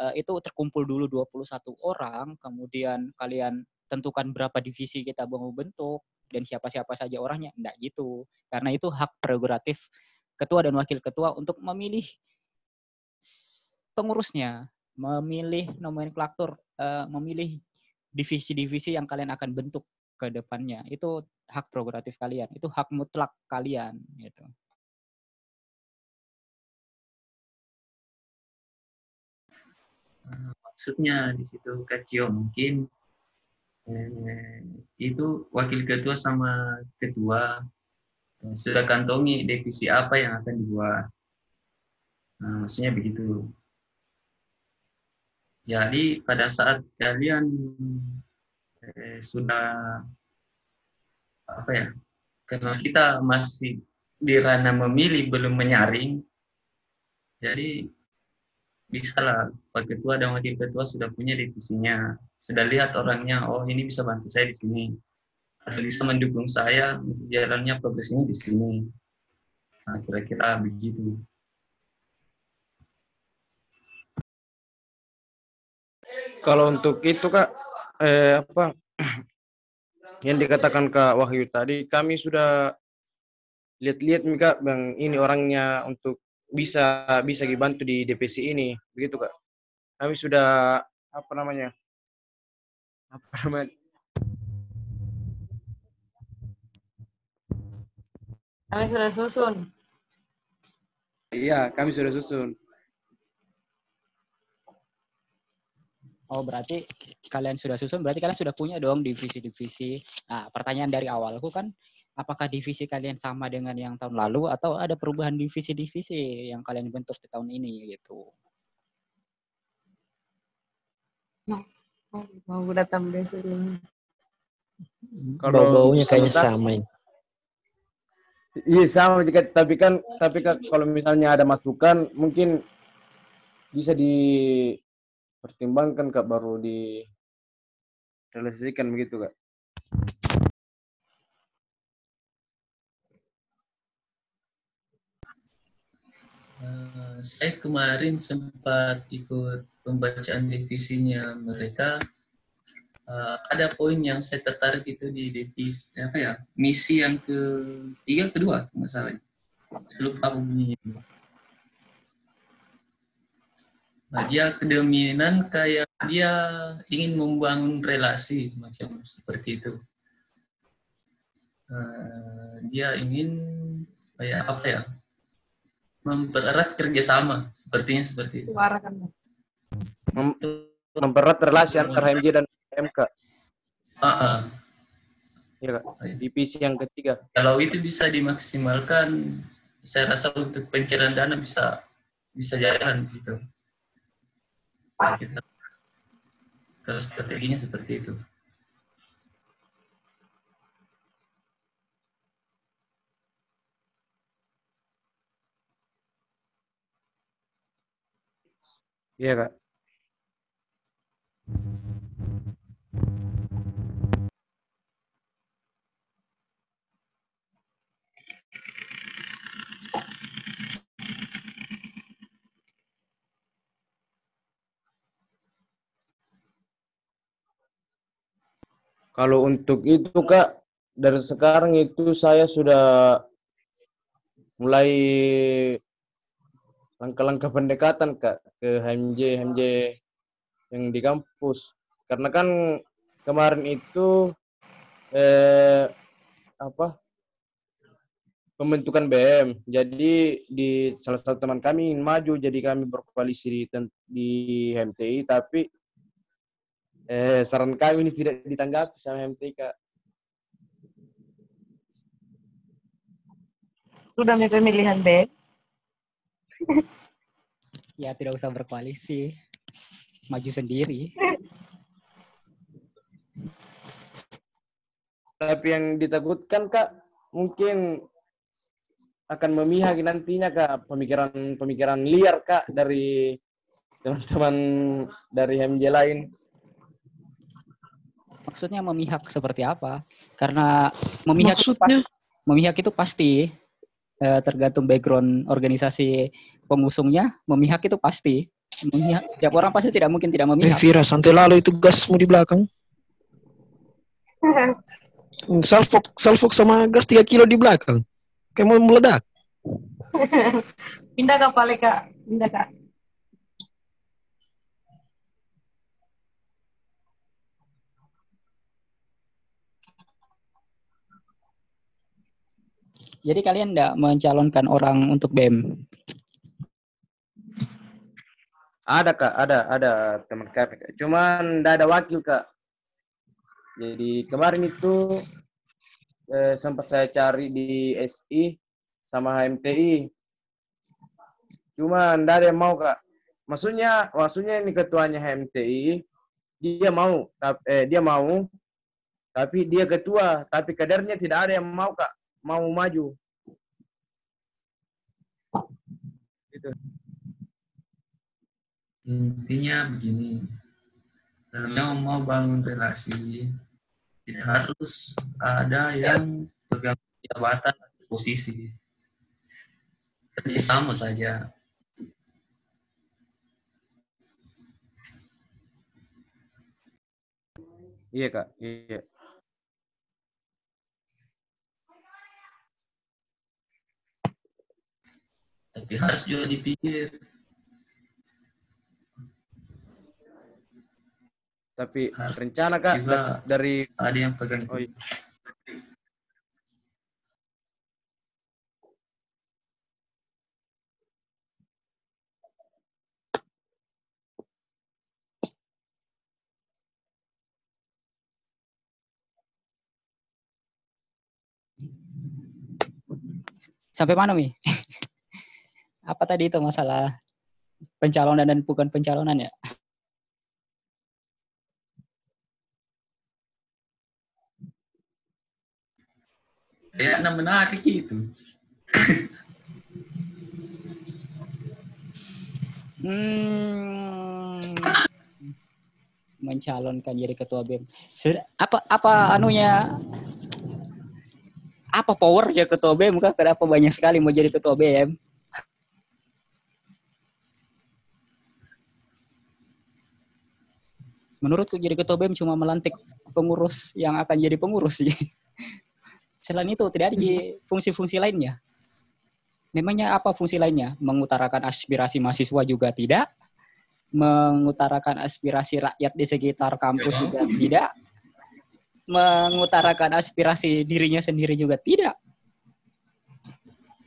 eh, itu terkumpul dulu 21 orang kemudian kalian tentukan berapa divisi kita mau bentuk dan siapa-siapa saja orangnya enggak gitu. Karena itu hak prerogatif ketua dan wakil ketua untuk memilih pengurusnya memilih nomenklatur eh, memilih divisi-divisi yang kalian akan bentuk ke depannya. Itu hak prerogatif kalian itu hak mutlak kalian gitu. Maksudnya di situ kecil mungkin eh, itu wakil ketua sama ketua. eh, sudah kantongi divisi apa yang akan dibuat. Nah, maksudnya begitu. Jadi pada saat kalian eh, sudah apa ya? Karena kita masih di ranah memilih belum menyaring, jadi bisa lah Pak Ketua dan Wakil Ketua sudah punya divisinya, sudah lihat orangnya, oh ini bisa bantu saya di sini, atau bisa mendukung saya untuk jalannya progres ini di sini. Nah, kira-kira begitu. Kalau untuk itu kak, eh, apa yang dikatakan kak Wahyu tadi, kami sudah lihat-lihat nih kak, bang ini orangnya untuk bisa bisa dibantu di DPC ini, begitu kak. Kami sudah apa namanya? Apa namanya? Kami sudah susun. Iya, kami sudah susun. Oh, berarti kalian sudah susun, berarti kalian sudah punya dong divisi-divisi. Nah, pertanyaan dari awalku kan, apakah divisi kalian sama dengan yang tahun lalu atau ada perubahan divisi-divisi yang kalian bentuk di tahun ini gitu? Mau datang besok ini. Kalau Bau-baunya kayaknya sama ini. Iya sama jika tapi kan tapi kan kalau misalnya ada masukan mungkin bisa dipertimbangkan kak baru di realisasikan begitu kak. Eh, saya kemarin sempat ikut pembacaan divisinya mereka. Eh, ada poin yang saya tertarik itu di divisi apa ya misi yang ketiga kedua masalahnya. Saya lupa bunyinya. Nah, dia kedeminan kayak dia ingin membangun relasi macam seperti itu. Eh, dia ingin kayak apa ya mempererat kerjasama sepertinya seperti itu. Mem- mempererat relasi antara HMJ dan MK. Ah, ah. Iya kak. Divisi yang ketiga. Kalau itu bisa dimaksimalkan, saya rasa untuk pencairan dana bisa bisa jalan di situ. Kita- Kalau strateginya seperti itu. Iya kak. Kalau untuk itu Kak, dari sekarang itu saya sudah mulai langkah-langkah pendekatan Kak ke HMJ HMJ yang di kampus. Karena kan kemarin itu eh apa pembentukan BM. Jadi di salah satu teman kami ingin maju jadi kami berkoalisi di, di HMTI tapi eh saran kami ini tidak ditanggapi sama Kak. Sudah mi pemilihan B. Ya tidak usah berkoalisi. Maju sendiri. Tapi yang ditakutkan Kak mungkin akan memihak nantinya Kak pemikiran-pemikiran liar Kak dari teman-teman dari HMJ lain. Maksudnya memihak seperti apa? Karena memihak itu pas- memihak itu pasti eh, tergantung background organisasi pengusungnya. Memihak itu pasti. Memihak, tiap orang pasti tidak mungkin tidak Eh, memihak. Vira, santai lalu itu gasmu di belakang. Salfok, salfok sama gas 3 kilo di belakang. Kayak mau meledak. Pindah kak. Pindah kak. Jadi kalian tidak mencalonkan orang untuk BEM. Ada Kak, ada ada teman Kak. Cuman tidak ada wakil Kak. Jadi kemarin itu eh, sempat saya cari di SI sama HMTI. Cuman tidak ada yang mau Kak. Maksudnya, maksudnya ini ketuanya HMTI, dia mau, eh, dia mau, tapi dia ketua, tapi kadernya tidak ada yang mau Kak, mau maju. Gitu. Intinya begini, kalau memang mau bangun relasi, tidak harus ada yang pegang jabatan atau posisi. Jadi sama saja. Iya Kak, iya. Tapi harus juga dipikir. Tapi Harus rencana Kak juga da- dari ada yang pegang Oh, iya. Sampai mana, Mi? Apa tadi itu masalah pencalonan dan bukan pencalonan ya? Kayaknya menarik itu. Hmm, mencalonkan jadi ketua BEM. Apa apa anunya? Apa powernya ketua BEM? Kenapa banyak sekali mau jadi ketua BEM? Menurutku jadi ketua BEM cuma melantik pengurus yang akan jadi pengurus sih. Selain itu tidak ada di fungsi-fungsi lainnya. Memangnya apa fungsi lainnya? Mengutarakan aspirasi mahasiswa juga tidak. Mengutarakan aspirasi rakyat di sekitar kampus Ya. juga tidak. Mengutarakan aspirasi dirinya sendiri juga tidak.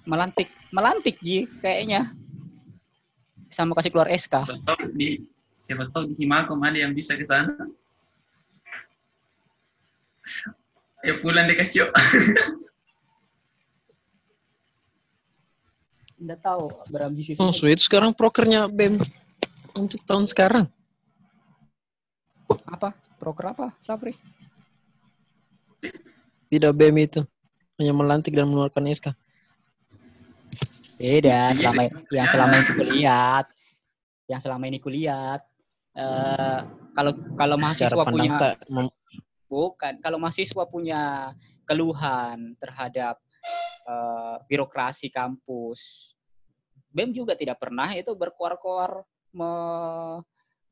Melantik, melantik Ji kayaknya. Sama kasih keluar SK. Di siapa tahu di Himakom ada yang bisa ke sana. Ya pulang deh kacau. Tidak tahu berambisi Oh, so itu sekarang prokernya BEM untuk tahun sekarang. apa? Proker apa? Sapri? Tidak BEM itu. Hanya melantik dan mengeluarkan SK. Beda, Iya, selama yang selama ini kulihat, yang selama ini kulihat, eh kalau kalau mahasiswa punya bukan, kalau mahasiswa punya keluhan terhadap eh, birokrasi kampus, BEM juga tidak pernah itu berkoar-koar me-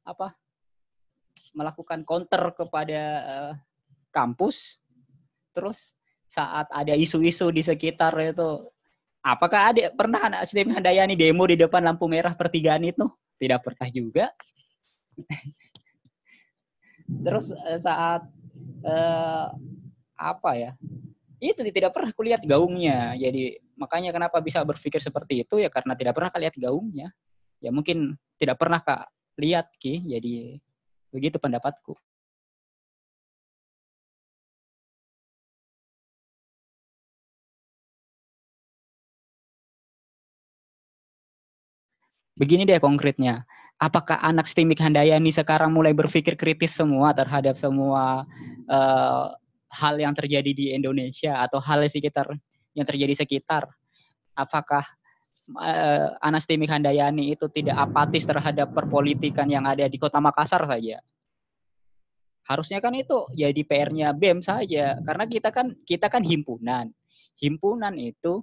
apa melakukan counter kepada eh, kampus, terus saat ada isu-isu di sekitar itu, apakah ada pernah anak STM Handayani demo di depan lampu merah pertigaan itu? Tidak pernah juga. terus eh, saat eh, apa ya? Itu tidak pernah kulihat gaungnya. Jadi makanya kenapa bisa berpikir seperti itu ya karena tidak pernah kalian gaungnya. Ya mungkin tidak pernah kak lihat ki. Jadi begitu pendapatku. Begini deh konkretnya. Apakah anak STIMIK Handayani sekarang mulai berpikir kritis semua terhadap semua uh, hal yang terjadi di Indonesia atau hal sekitar yang terjadi sekitar? Apakah uh, anak STIMIK Handayani itu tidak apatis terhadap perpolitikan yang ada di Kota Makassar saja? Harusnya kan itu jadi PR-nya BEM saja karena kita kan kita kan himpunan. Himpunan itu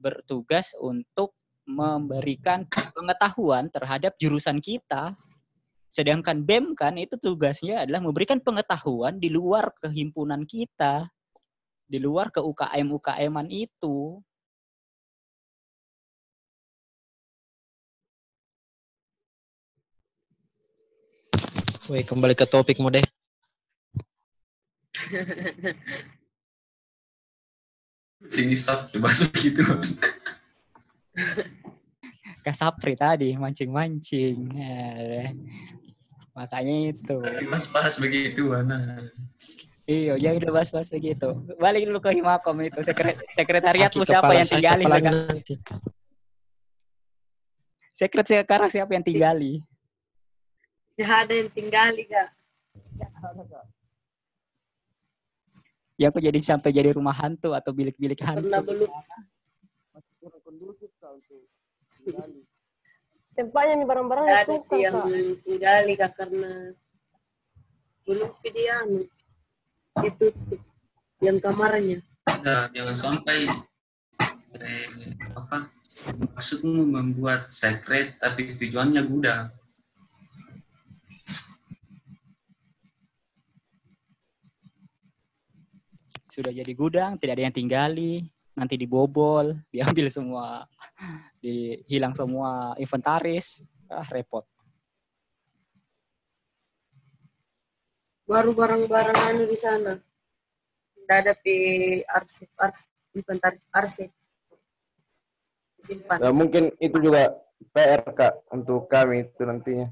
bertugas untuk memberikan pengetahuan terhadap jurusan kita. Sedangkan BEM kan itu tugasnya adalah memberikan pengetahuan di luar kehimpunan kita. Di luar ke UKM-UKM-an itu. Woi, kembali ke topik mau deh. Sini stop, dibahas begitu. Kak Sapri tadi mancing-mancing. Makanya itu. Bahas-bahas begitu, mana? Iya, ya udah bahas-bahas begitu. Balik dulu ke Himakom itu. Sekret sekretariatmu siapa yang tinggali sekarang? nanti. Sekret sekarang siapa yang tinggali? Tidak ada yang tinggali, Kak. Ya aku jadi sampai jadi rumah hantu atau bilik-bilik hantu. Karena belum Tempatnya nih barang-barang ada yang suka, yang tinggali, Kak, karena belum dia ditutup yang kamarnya. Nah, jangan sampai eh, apa maksudmu membuat sekret tapi tujuannya gudang. Sudah jadi gudang, tidak ada yang tinggali, nanti dibobol, diambil semua, dihilang semua inventaris, ah repot. Baru barang-barang anu di sana. Tidak ada di arsip, arsip, inventaris arsip. Disimpan. Ya, mungkin itu juga PR kak untuk kami itu nantinya.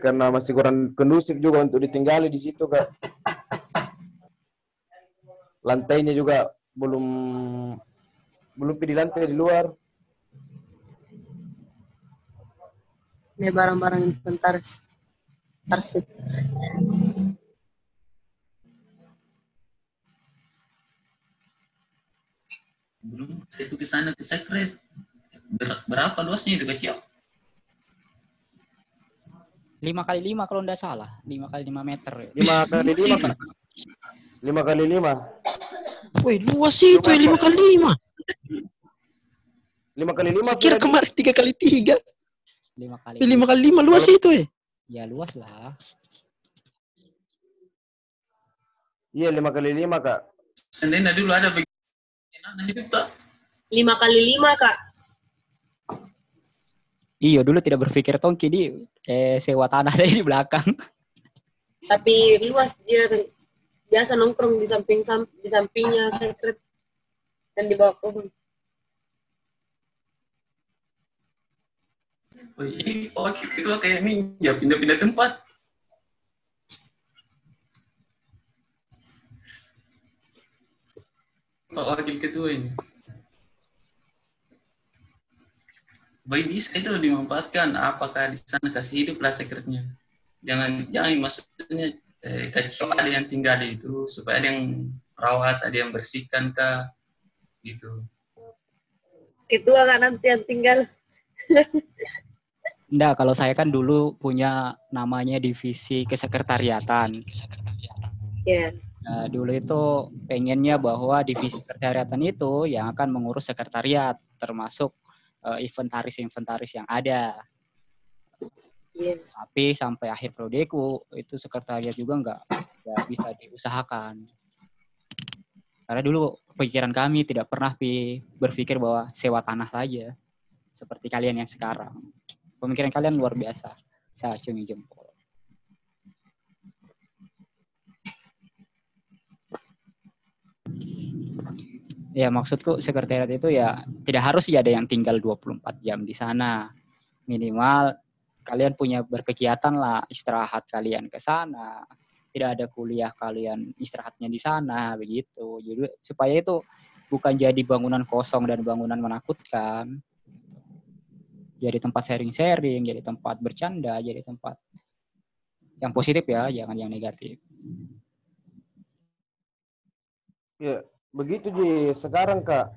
Karena masih kurang kondusif juga untuk ditinggali di situ kak. Lantainya juga belum belum di lantai di luar. Ini barang-barang inventaris arsip. Belum itu ke sana ke sekret. Ber- berapa luasnya itu kecil? 5 kali 5 kalau tidak salah, 5 kali 5 meter. Lima kali lima. Lima kali lima. Woi, luas itu ya lima kali lima. Lima kali lima. Saya kira kemarin tiga kali tiga. 5 kali. Lima kali lima luas itu ya. Ya luas lah. Iya lima kali lima kak. Seandainya dulu ada tak. Lima kali lima, Kak. Iya, dulu tidak berpikir tongki di eh, sewa tanah dari di belakang. Tapi luas dia biasa nongkrong di samping sam- di sampingnya sekret dan di bawah pohon. Oh, ini oh, itu kayak ninja pindah-pindah tempat. Pak Wakil Ketua ini. Baik bisa itu dimanfaatkan. Apakah di sana kasih hidup lah sekretnya. Jangan jangan maksudnya eh, kacau ada yang tinggal di itu supaya ada yang rawat, ada yang bersihkan kah gitu. Ketua kan nanti yang tinggal. Enggak, kalau saya kan dulu punya namanya divisi kesekretariatan. Ya. Nah, dulu itu pengennya bahwa divisi sekretariatan itu yang akan mengurus sekretariat, termasuk eh, inventaris-inventaris yang ada. Iya. Tapi sampai akhir prodeku itu sekretariat juga nggak ya bisa diusahakan. Karena dulu pikiran kami tidak pernah pi- berpikir bahwa sewa tanah saja seperti kalian yang sekarang. Pemikiran kalian luar biasa. Saya acungi jempol. Ya maksudku sekretariat itu ya tidak harus ya ada yang tinggal 24 jam di sana. Minimal kalian punya berkegiatan lah istirahat kalian ke sana. Tidak ada kuliah kalian istirahatnya di sana begitu. Jadi supaya itu bukan jadi bangunan kosong dan bangunan menakutkan. Jadi tempat sharing-sharing, jadi tempat bercanda, jadi tempat yang positif ya, jangan yang negatif. Ya, begitu Ji. Sekarang Kak.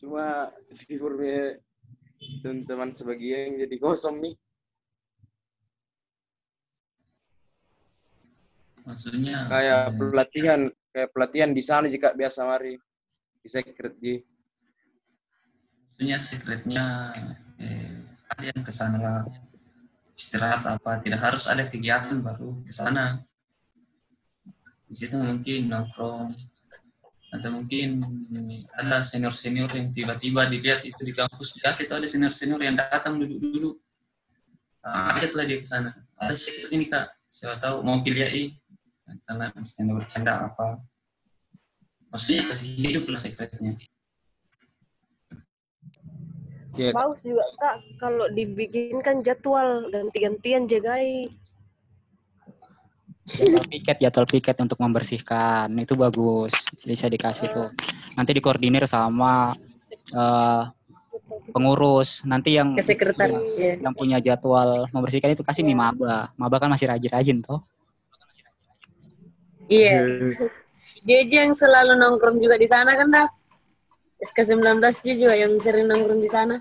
Cuma teman-teman sebagian jadi kosong nih. Maksudnya Kayak eh, pelatihan, kayak pelatihan di sana jika biasa mari. Di secret Ji. maksudnya secretnya eh, kalian ke sana lah. Istirahat apa tidak harus ada kegiatan baru ke sana. Di situ mungkin nongkrong atau mungkin ada senior senior yang tiba-tiba dilihat itu di kampus biasa itu ada senior senior yang datang duduk dulu nah, ajaklah dia ke sana. Ada secret ini kak. Siapa tahu mau pilih AI karena bercanda bercanda apa. Maksudnya kasih hidup lah secretnya. Ya, Bagus juga kak. Kalau dibikinkan jadwal ganti-gantian jagai. Jadwal piket jadwal piket untuk membersihkan itu bagus bisa dikasih tuh nanti dikoordinir sama eh, pengurus nanti yang sekretariat. Iya. yang punya jadwal membersihkan itu kasih mi maba maba kan masih rajin-rajin toh Iya. Dia aja yang selalu nongkrong juga di sana kan dah. SK19 dia juga yang sering nongkrong di sana.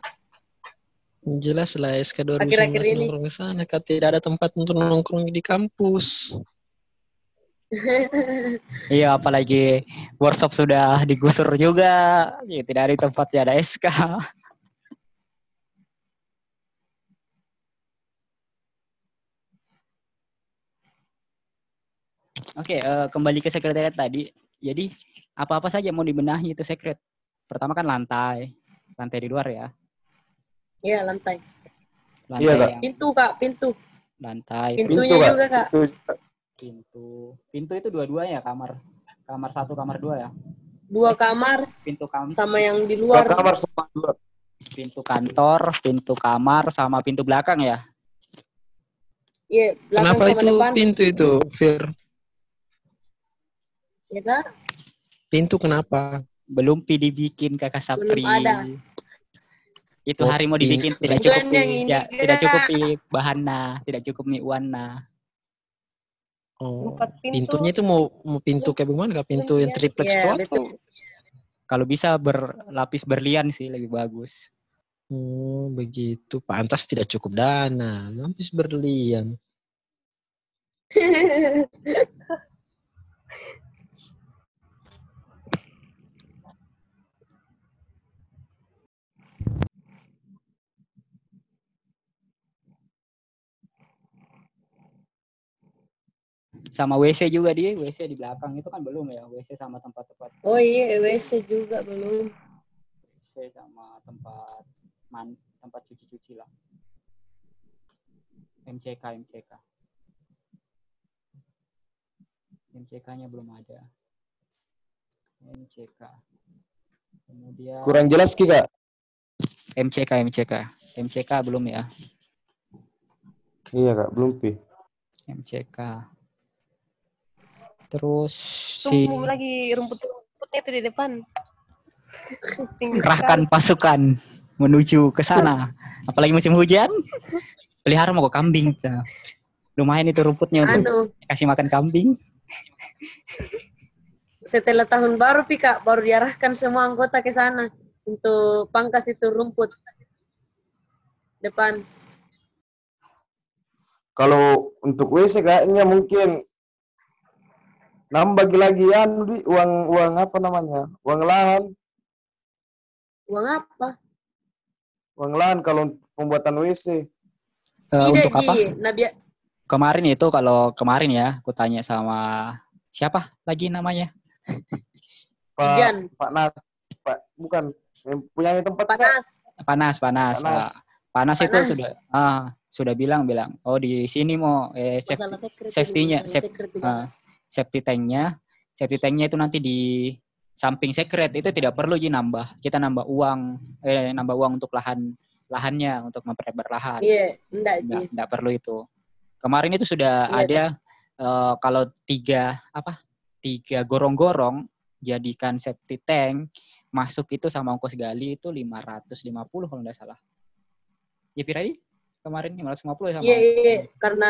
Jelas lah SK 2019 Akhir-akhir ini. nongkrong sana, kan tidak ada tempat untuk nongkrong di kampus. iya apalagi workshop sudah digusur juga ya, tidak ada tempat ya ada SK Oke, eh, kembali ke sekretariat tadi. Jadi, apa-apa saja mau dibenahi itu sekret. Pertama kan lantai. Lantai di luar ya. Iya, lantai. Lantai Iya, Kak. yang Pintu, Kak, pintu. lantai, Pintunya Kak. juga, Kak. Pintu. Pintu itu dua-duanya kamar. Kamar satu, kamar dua ya. Dua kamar Pintu kam sama yang di dua luar. kamar sama dua. pintu kantor, pintu kamar sama pintu belakang ya. Iya, belakang Kenapa sama itu depan. pintu itu, Fir? Ya, Kak. Pintu kenapa? Belum dibikin Kakak Sapri. ada. Itu hari mau dibikin tidak cukup ya, tidak Kak. cukup pi bahannya, tidak cukup mi uanna. Oh, pintu. pintunya itu mau mau pintu kayak bagaimana? Kak? Pintu yang triplex Iya, itu atau? Kalau bisa berlapis berlian sih lebih bagus. Oh, begitu. Pantas tidak cukup dana. Lapis berlian. Sama WC juga dia, WC di belakang itu kan belum ya, WC sama tempat-tempat Oh iya, WC juga belum. WC sama tempat man, tempat cuci-cuci lah. MCK MCK. MCK-nya belum ada. MCK. Kemudian Kurang jelas Ki Kak. MCK MCK. MCK belum ya. Iya Kak, belum Pi. MCK. Terus si Tumbuh lagi rumput-rumputnya itu di depan. Kerahkan pasukan menuju ke sana. Apalagi musim hujan, pelihara mau kambing. Nah, Lumayan itu rumputnya untuk Anu, kasih makan kambing. setelah tahun baru, Pi, Kak, baru diarahkan semua anggota ke sana untuk pangkas itu rumput depan. Kalau untuk WC kayaknya mungkin nambah lagi anu di uang uang apa namanya? Uang lahan, Uang apa? uang lahan kalau pembuatan WC. Eh, Tidak, untuk apa? Ji. Bia- kemarin itu kalau kemarin ya, aku tanya sama siapa lagi namanya? Pak Ijan, Pak Nat, Pak bukan yang punya tempat panas. Panas, panas. Panas. Ah, panas itu Panas. sudah ah sudah bilang bilang, oh di sini mau eh, safety, safety-nya, masalah saf- secret ah. dibahas. Safety tank-nya, safety tank-nya itu nanti di samping secret itu tidak perlu ji nambah. Kita nambah uang, eh nambah uang untuk lahan lahannya untuk memperlebar lahan. Iya, enggak Ji. Nggak, nggak perlu itu. Kemarin itu sudah Iya, ada eh, kalau tiga apa tiga gorong-gorong jadikan safety tank masuk itu sama ongkos gali itu 550 kalau nggak salah. Ya Piradi kemarin 550 ya sama Iya, iya, iya. karena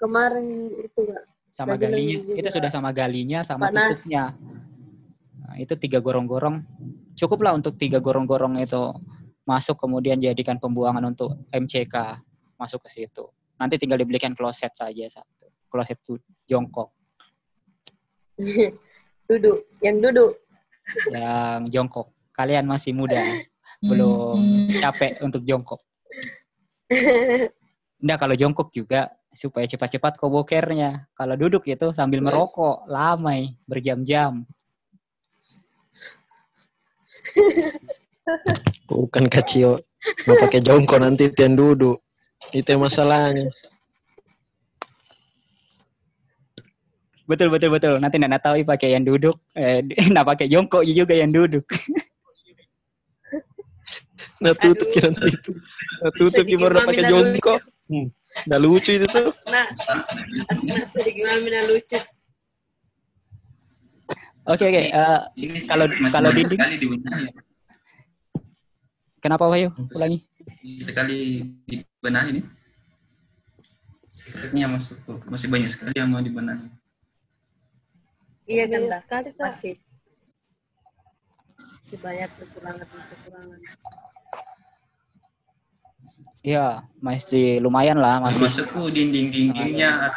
kemarin itu Kak. Sama galinya. lagi Itu juga sudah sama galinya sama panas. tutupnya. Nah, itu tiga gorong-gorong. Cukuplah untuk tiga gorong-gorong itu masuk kemudian jadikan pembuangan untuk MCK masuk ke situ. Nanti tinggal dibelikan kloset saja satu. Kloset jongkok. duduk, yang duduk. yang jongkok. Kalian masih muda, belum capek untuk jongkok. Enggak, kalau jongkok juga supaya cepat-cepat kau bokernya. Kalau duduk itu sambil merokok, lamai, berjam-jam. Bukan kacil. Mau pakai jongkok nanti yang duduk. Itu yang masalahnya. Betul, betul, betul. Nanti Nana tahu pakai yang duduk, eh, nak pakai jongkok juga yang duduk. Nah tutup kira nanti itu. Nah tutup gimana pakai jongkok. Hmm. Nah lucu itu tuh. Asna, Asna sedikit mamina lucu. Oke, oke. eh, Ini sih Kalau- kalau dinding? sekali dibenahi. kenapa, Wahyu? Ulangi. Sekali dibenahi nih. Secretnya masuk masih banyak sekali yang mau dibenahi. Iya kan, sekali. Masih. Masih banyak kekurangan-kekurangan. Iya, masih lumayan lah, masih. Masukku dinding-dindingnya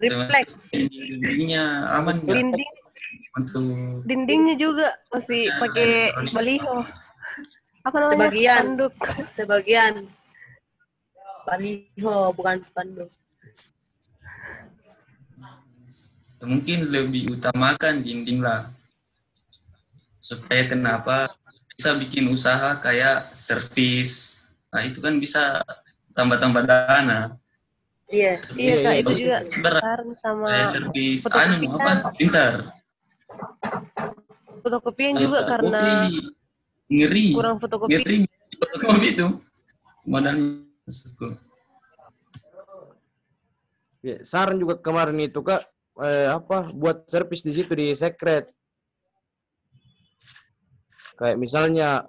Reflex. dinding-dindingnya aman nggak Dinding untuk dindingnya juga masih pakai baliho. Apa namanya? Sebagian. Spanduk. Sebagian. Baliho, bukan spanduk. mungkin lebih utamakan dinding lah supaya kenapa bisa bikin usaha kayak servis nah itu kan bisa tambah-tambah dana. Iya. Iya, Kak, itu Servis juga berat. sama kayak servis anu apa pintar fotokopian juga fotokopi, karena ngeri kurang fotokopi. ngeri fotokopi itu. Modalnya masuk Ya, saran juga kemarin itu kak eh, apa buat servis di situ di secret kayak misalnya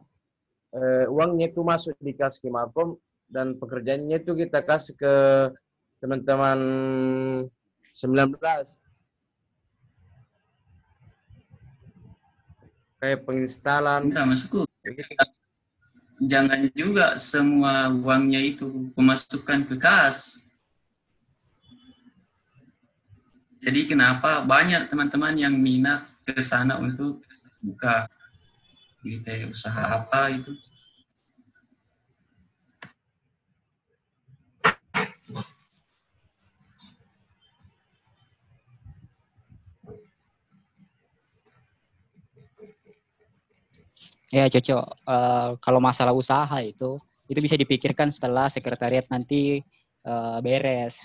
eh, uangnya itu masuk di kas Kimakom dan pekerjaannya itu kita kasih ke teman-teman 19 kayak penginstalan. Enggak masukku jangan juga semua uangnya itu pemasukan ke kas. Jadi kenapa banyak teman-teman yang minat ke sana untuk buka gitu ya, usaha apa itu Ya, cocok. Eh, kalau masalah usaha itu, itu bisa dipikirkan setelah sekretariat nanti eh, beres.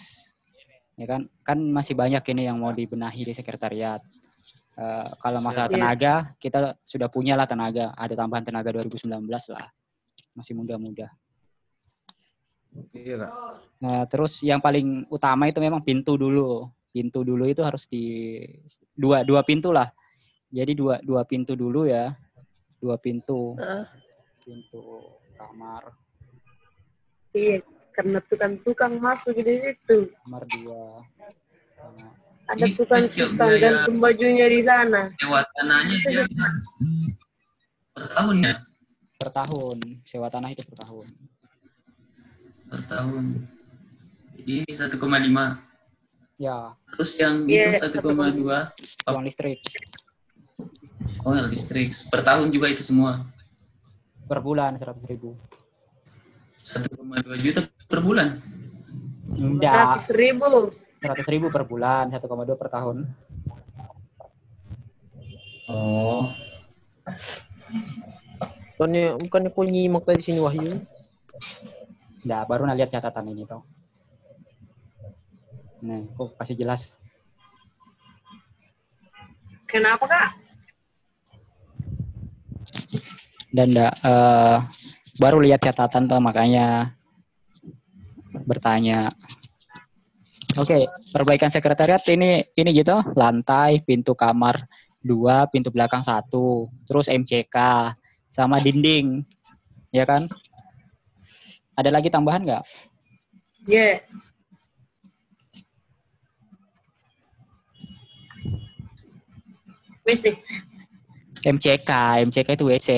Ya kan? Kan masih banyak ini yang mau dibenahi di sekretariat. Eh, kalau masalah Iya. tenaga, kita sudah punya lah tenaga. Ada tambahan tenaga 2019 lah. Masih muda-muda. iya kak Nah, terus yang paling utama itu memang pintu dulu. Pintu dulu itu harus di dua dua pintu lah. Jadi dua dua pintu dulu ya. Dua pintu. Heeh. Pintu kamar, Iya, karena tukang-tukang masuk di situ. kamar dua. Sama- Ada Ini tukang-tukang kecil biaya. gantung bajunya di sana. sewa tanahnya dia per tahun ya? Per tahun, sewa tanah itu per tahun. per tahun. Jadi 1,5 Ya, terus yang Iya, itu 1,2 uang listrik. Oh listrik. Per tahun juga itu semua? Per bulan 100 ribu. 1,2 juta per bulan? Enggak, Seratus ribu. 100 ribu per bulan, 1,2 per tahun. Oh, Bukannya, bukannya kau nyimak tadi sini Wahyu? Enggak, baru nak lihat catatan ini tuh. Nih, kok kasih jelas. Kenapa kak? Dan enggak, eh, baru lihat catatan tuh makanya bertanya. Oke, perbaikan sekretariat ini ini gitu, lantai, pintu kamar dua, pintu belakang satu, terus MCK sama dinding, ya kan? Ada lagi tambahan nggak? Ya. WC. MCK, MCK itu WC.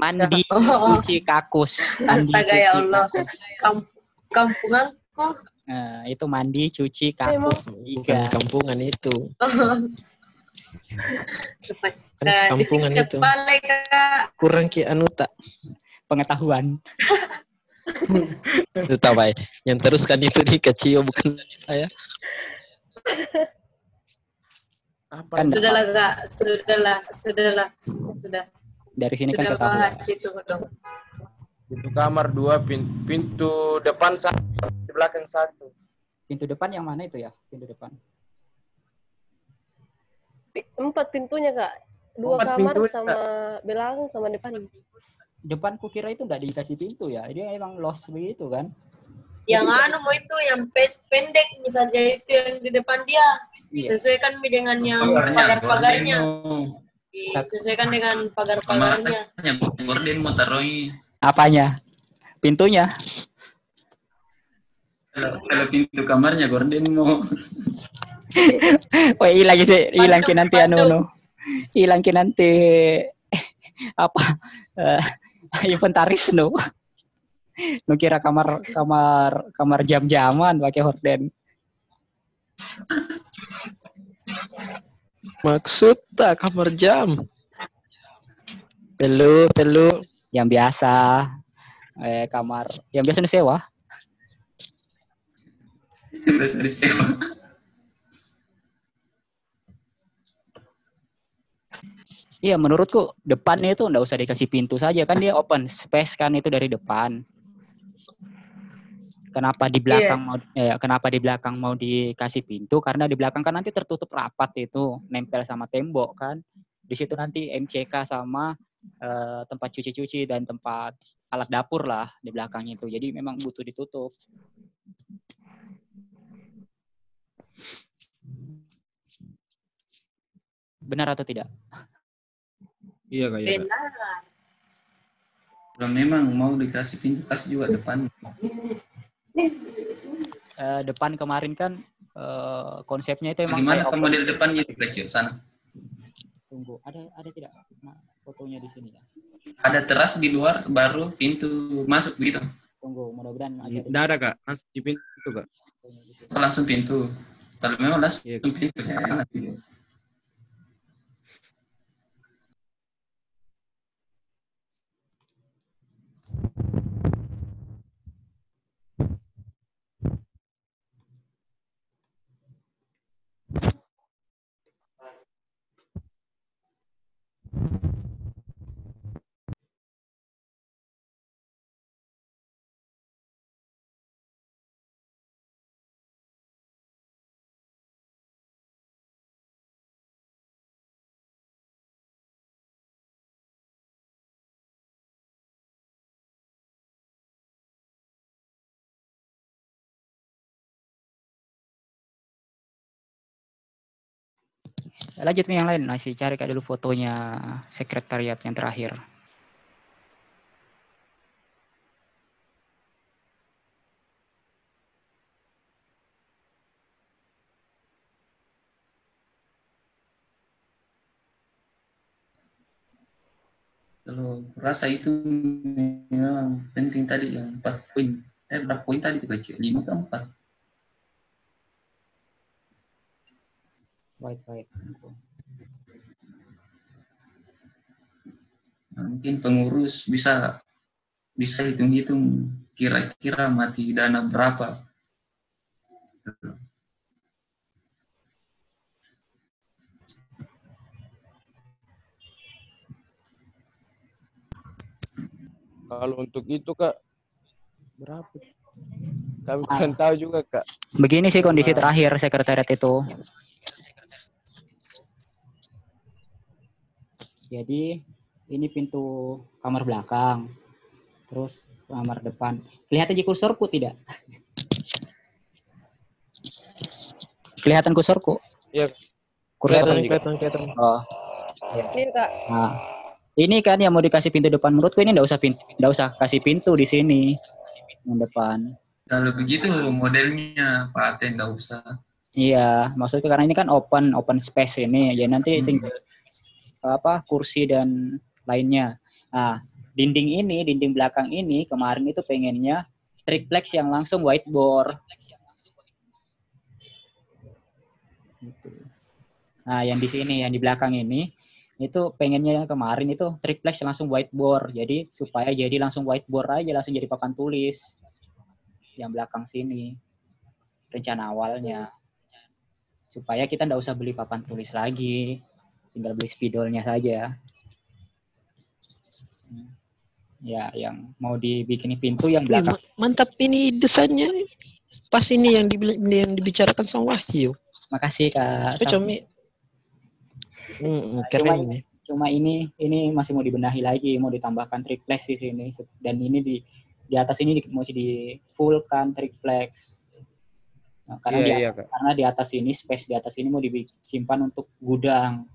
Mandi, Oh, cuci kakus. Mandi, Astaga, ya Allah. kakus. kamp kampunganku. Nah, itu mandi, cuci kakus. Bukan kampungan itu. Kan Nah, di kampungan itu. Kurang ki anu tak. Pengetahuan. Itu tahu baik. Yang teruskan itu di kecil bukan saya. Apa Kan? Sudahlah kak, sudahlah, sudahlah, sudah. dari sini kan Sudah ketahuan. bahas itu dong. Pintu kamar dua, pintu, pintu depan satu, di belakang satu. Pintu depan yang mana itu ya? Pintu depan. Empat pintunya kak. Dua Empat kamar pintunya, sama belakang sama depan. Depan kukira itu enggak dikasih pintu ya. Dia emang lost begitu kan. Yang anu mau itu yang pe- pendek misalnya itu yang di depan dia. Iya. Disesuaikan dengan yang pagar-pagarnya. gorden Disesuaikan dengan pagar-pagarnya. gorden mau taruhi. Apanya? Pintunya. Kalau, kalau pintu kamarnya gorden mau Oh, hilang sih, hilang nanti anu no. Hilang nanti apa? eh, inventaris no. Nu kira kamar kamar kamar jam-jaman pakai horden. Maksud tak kamar jam. Perlu, perlu. Yang biasa eh kamar yang biasa disewa. disewa. Iya, menurutku depannya itu nggak usah dikasih pintu saja kan dia open space kan itu dari depan. Kenapa di belakang mau eh, kenapa di belakang mau dikasih pintu? Karena di belakang kan nanti tertutup rapat itu, nempel sama tembok kan. Di situ nanti MCK sama eh, tempat cuci-cuci dan tempat alat dapur lah di belakang itu. Jadi memang butuh ditutup. Benar atau tidak? Iya kak. Iya. Benar. Kalau memang mau dikasih pintu kasih juga depan. Eh, depan kemarin kan eh, konsepnya itu emang Bagaimana kayak model depannya itu kecil sana? Tunggu, ada ada tidak Nah, fotonya di sini ya? Ada teras di luar baru pintu masuk gitu. Tunggu, mudah-mudahan masih ada Nggak ada kak, langsung di pintu kak. Oh, langsung pintu. Kalau memang langsung Iya. pintu jangan. Lanjut yang lain, masih cari kak dulu fotonya sekretariat yang terakhir. Kalau rasa itu memang penting tadi yang empat poin. Eh berapa poin tadi itu kecil? Lima ke empat? White. Nah, mungkin pengurus bisa bisa hitung-hitung kira-kira mati dana berapa. Kalau untuk itu kak berapa? Kami kurang tahu juga kak. Begini sih kondisi terakhir sekretariat itu. Jadi ini pintu kamar belakang. Terus kamar depan. Kelihatan di kursorku tidak? Kelihatan kursorku? Iya. Kursor. Kelihatan, kelihatan, kelihatan. Oh. Iya kak. Nah, ini kan yang mau dikasih pintu depan menurutku ini enggak usah pintu, enggak usah kasih pintu di sini yang depan. Kalau begitu modelnya paten nggak usah. Iya, maksudnya karena ini kan open open space ini, ya nanti Hmm. Apa kursi dan lainnya. Nah, dinding ini, dinding belakang ini kemarin itu pengennya triplex yang langsung whiteboard. Gitu. Nah, yang di sini, yang di belakang ini, itu pengennya kemarin itu triplex langsung whiteboard. Jadi supaya jadi langsung whiteboard aja, langsung jadi papan tulis. Yang belakang sini. Rencana awalnya. Supaya kita nggak usah beli papan tulis lagi. Tinggal beli spidolnya saja. Hmm. Ya, yang mau dibikin pintu yang Wih, belakang. ma- mantap ini desainnya. Pas ini yang, dibil- yang dibicarakan sama Wahyu. Makasih Kak. Saf- Comi. Hmm, Cuma keren ini. cuma ini ini masih mau dibenahi lagi mau ditambahkan triplex di sini dan ini di di atas ini di, mau di fullkan triplex nah, karena Iya di iya atas, kak. karena di atas ini space di atas ini mau disimpan untuk gudang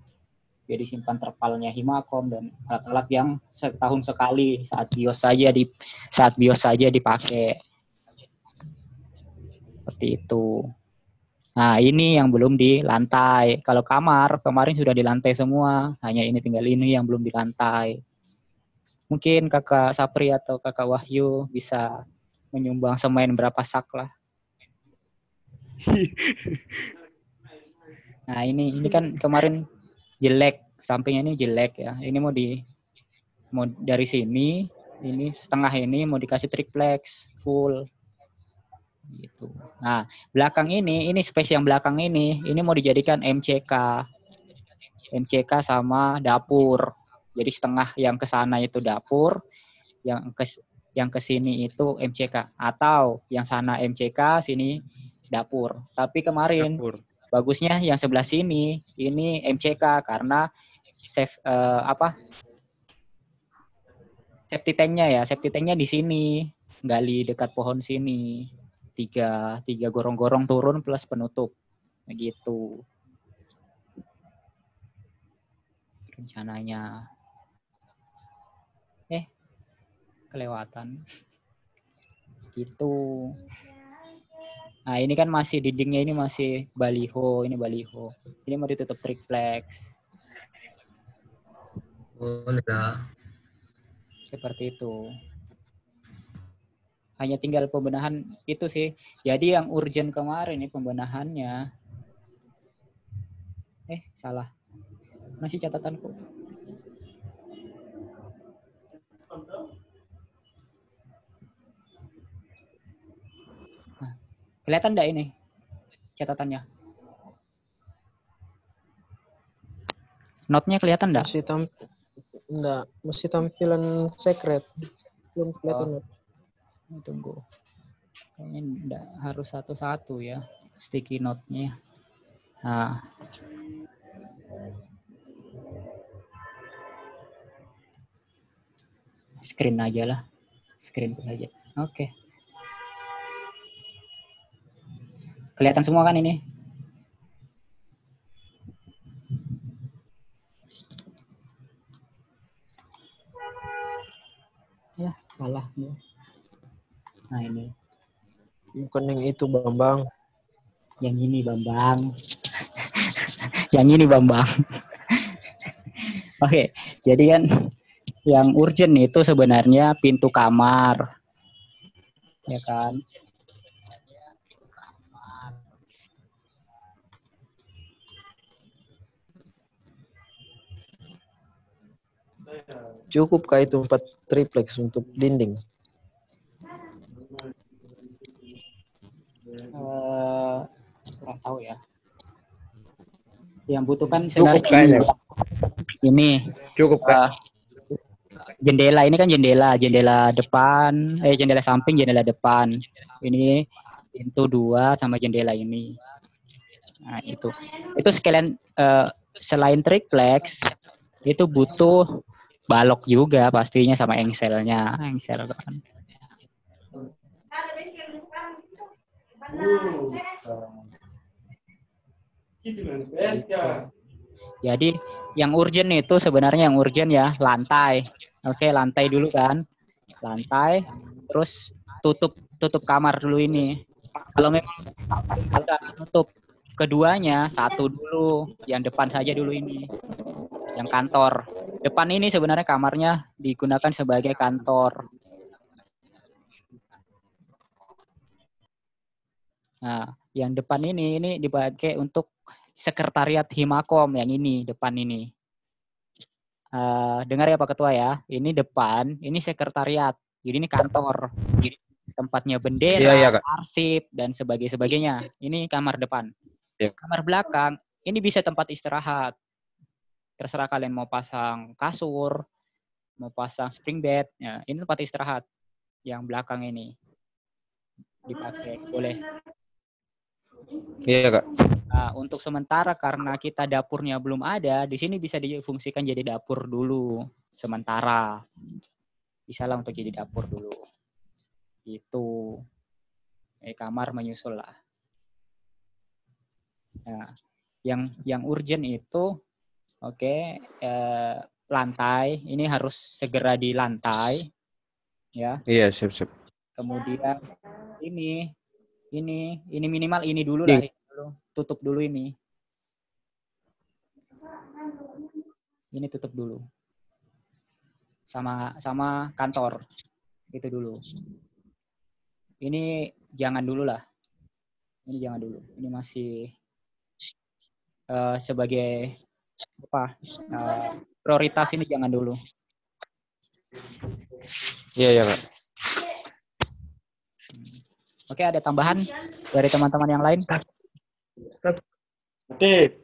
jadi simpan terpalnya himakom dan alat-alat yang setahun sekali saat bios saja di saat bios saja dipakai seperti itu Nah, ini yang belum di lantai. Kalau kamar, kemarin sudah di lantai semua. Hanya ini tinggal ini yang belum di lantai. Mungkin kakak Sapri atau kakak Wahyu bisa menyumbang semen berapa sak lah. Nah, ini ini kan kemarin jelek, sampingnya ini jelek ya. Ini mau di mau dari sini, ini setengah ini mau dikasih triplex full gitu. Nah, belakang ini, ini space yang belakang ini, ini mau dijadikan MCK. MCK sama dapur. Jadi setengah yang ke sana itu dapur, yang ke yang ke sini itu MCK atau yang sana MCK, sini dapur. Tapi kemarin Dapur. Bagusnya yang sebelah sini ini MCK karena save eh, apa? Safety tanknya ya, safety tanknya di sini, gali dekat pohon sini. Tiga tiga gorong-gorong turun plus penutup. Begitu rencananya. Eh kelewatan. Gitu nah ini kan masih dindingnya ini masih baliho ini baliho ini mau ditutup triplex Boleh lah. seperti itu hanya tinggal pembenahan itu sih. Jadi yang urgent kemarin nih pembenahannya. Eh, salah. Masih catatanku. Kelihatan enggak ini catatannya? Notnya kelihatan enggak? Masih tam enggak, masih tampilan secret. Belum kelihatan. Ini tunggu. Kayaknya enggak harus satu-satu ya sticky note-nya. Nah. Screen aja lah. Screen saja. Oke. Kelihatan semua kan ini? Ya, salah. Nah ini, Bukan yang itu, Bambang. yang ini Bambang. yang ini Bambang. Oke, jadi kan yang urgent itu sebenarnya pintu kamar. Ya kan? Cukup kah itu empat triplex untuk dinding? Eh, kurang tahu ya. Yang butuhkan Cukup kayaknya. ini Cukup kan? eh, jendela ini kan jendela, jendela depan, eh jendela samping, jendela depan. Ini pintu dua sama jendela ini. Nah itu, itu sekalian eh, selain triplex itu butuh balok juga pastinya sama engselnya, engsel kan. Jadi yang urgent itu sebenarnya yang urgent ya lantai. Oke, lantai dulu kan. Lantai terus tutup tutup kamar dulu ini. Kalau memang udah tutup keduanya satu dulu, yang depan saja dulu ini. Yang kantor. Depan ini sebenarnya kamarnya digunakan sebagai kantor. Nah, yang depan ini ini dipakai untuk sekretariat Himakom yang ini depan ini. Eh, dengar ya Pak Ketua ya, ini depan, ini sekretariat, jadi ini kantor, jadi tempatnya bendera, Iya, iya, Kak. arsip dan sebagainya sebagainya. Ini kamar depan. Iya. Kamar belakang, ini bisa tempat istirahat. Terserah kalian mau pasang kasur, mau pasang spring bed, ya, ini tempat istirahat. Yang belakang ini dipakai, boleh. Iya kak. Nah, untuk sementara karena kita dapurnya belum ada, di sini bisa difungsikan jadi dapur dulu sementara. Bisa lah untuk jadi dapur dulu. Itu. Eh, kamar menyusul lah. Nah, yang yang urgent itu oke eh, lantai. Ini harus segera di lantai ya. Iya siap siap. Kemudian ini ini ini minimal ini dulu lah ini dulu. tutup dulu ini. Ini tutup dulu. Sama sama kantor. Itu dulu. Ini jangan dulu lah. Ini jangan dulu. Ini masih eh, sebagai apa eh, prioritas ini jangan dulu Iya iya kak. oke ada tambahan dari teman-teman yang lain Oke.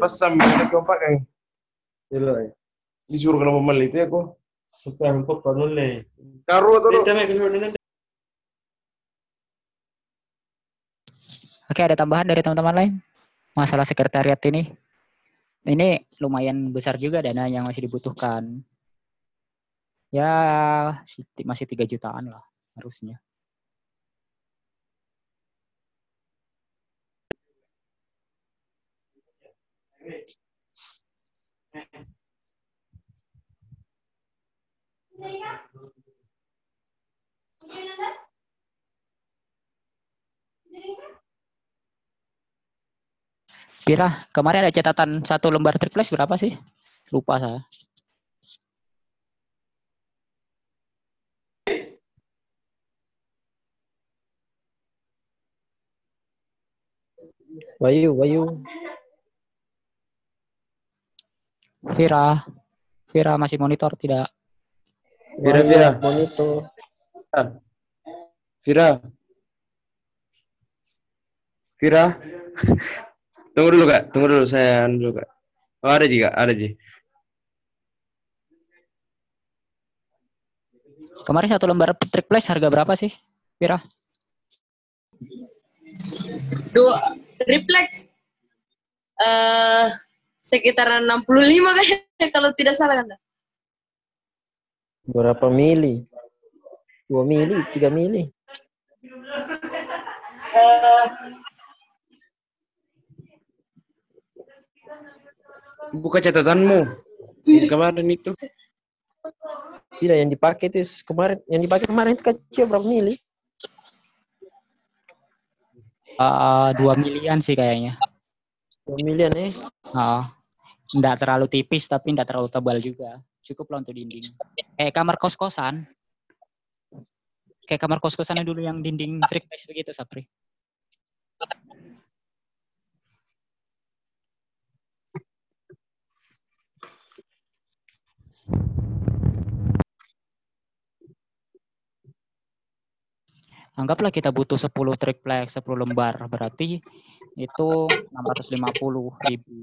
Pesan mereka keempat kan. Disuruh kenapa malah itu ya kok. Karo tuh. Oke, ada tambahan dari teman-teman lain? Masalah sekretariat ini. Ini lumayan besar juga dana yang masih dibutuhkan. Ya, si- masih 3 jutaan lah harusnya. Pira, kemarin ada catatan satu lembar triplex berapa sih? Lupa saya. Wayu, Wayu. Vira, Vira masih monitor tidak? Vira Vira. Monitor. Vira. Vira. Tunggu dulu kak. Tunggu dulu saya anu dulu kak. Oh ada juga ada ji. Kemarin satu lembar triplex harga berapa sih? Vira? Dua reflex eh sekitar 65 kayaknya kalau tidak salah kan. Berapa mili? 2 mili, 3 mili. Eh, Buka catatanmu. Kemarin itu. Tidak, yang dipakai itu kemarin, yang dipakai kemarin itu kecil berapa mili? Eh, dua milian sih kayaknya. 2 milian eh. Oh, nggak terlalu tipis tapi nggak terlalu tebal juga. Cukup lah untuk dinding. Eh kamar kos-kosan. Kayak kamar kos-kosan dulu yang dinding triplex begitu, Sapri. Anggaplah kita butuh 10 triplex, 10 lembar, berarti itu 650 ribu.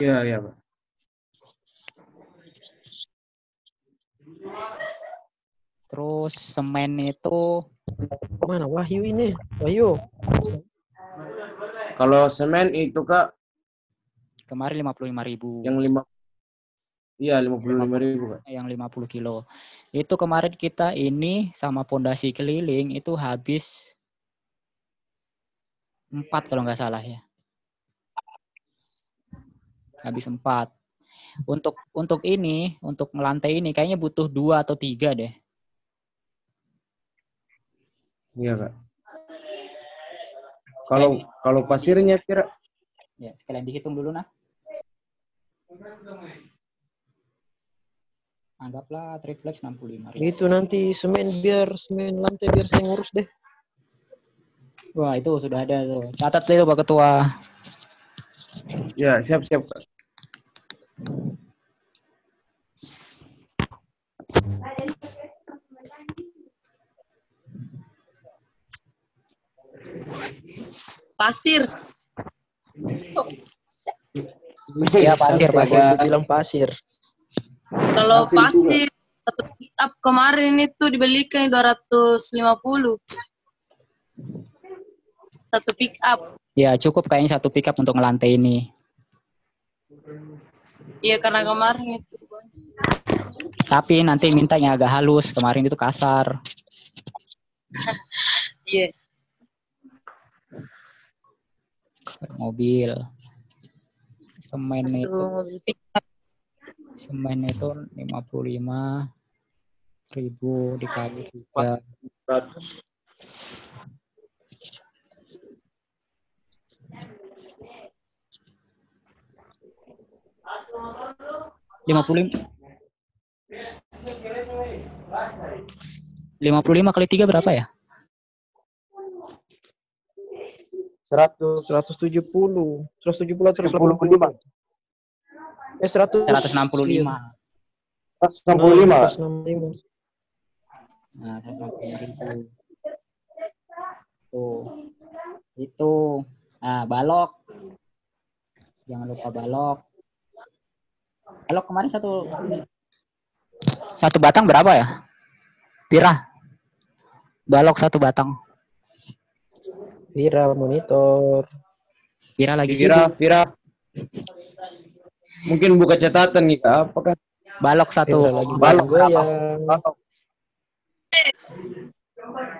Iya, iya, Pak. Terus semen itu Mana Wahyu ini? Wahyu. Kalau semen itu Kak kemarin 55 ribu. yang lima Iya, 55 ribu, yang 50 kilo. Itu kemarin kita ini sama pondasi keliling itu habis empat kalau nggak salah ya. Habis empat. Untuk untuk ini, untuk melantai ini kayaknya butuh dua atau tiga deh. Iya, Kak. Kalau kalau pasirnya kira Ya, sekalian dihitung dulu nah. Anggaplah triplex 65 ribu. Itu nanti semen biar semen lantai biar saya ngurus deh. Wah, itu sudah ada tuh. Catat itu Pak Ketua. ya siap-siap, Kak. Pasir. Iya, pasir, pasir. bilang pasir. Kalau Pasir pasir satu pick up kemarin itu dibelikan 250. Satu pick up. Ya, cukup kayaknya satu pickup untuk ngelantai ini. Iya karena kemarin itu. Tapi nanti mintanya agak halus. Kemarin itu kasar. Iya. Mobil. Semen Satu itu, mobil pick up. Semen itu 55 ribu dikali tiga. Lima puluh lima puluh lima kali tiga berapa ya? 100 170. 170 atau 165. 185. Eh 100. 165. 165. 165. Nah, 165 ribu. Tuh. Itu. Nah, balok. Jangan lupa balok. Balok kemarin satu satu batang berapa ya? Pira. Balok satu batang. Vira monitor. Pira lagi Vira, sibuk. Vira. Mungkin buka catatan nih, Kak. Apakah Balok satu. Vira lagi balok goyang.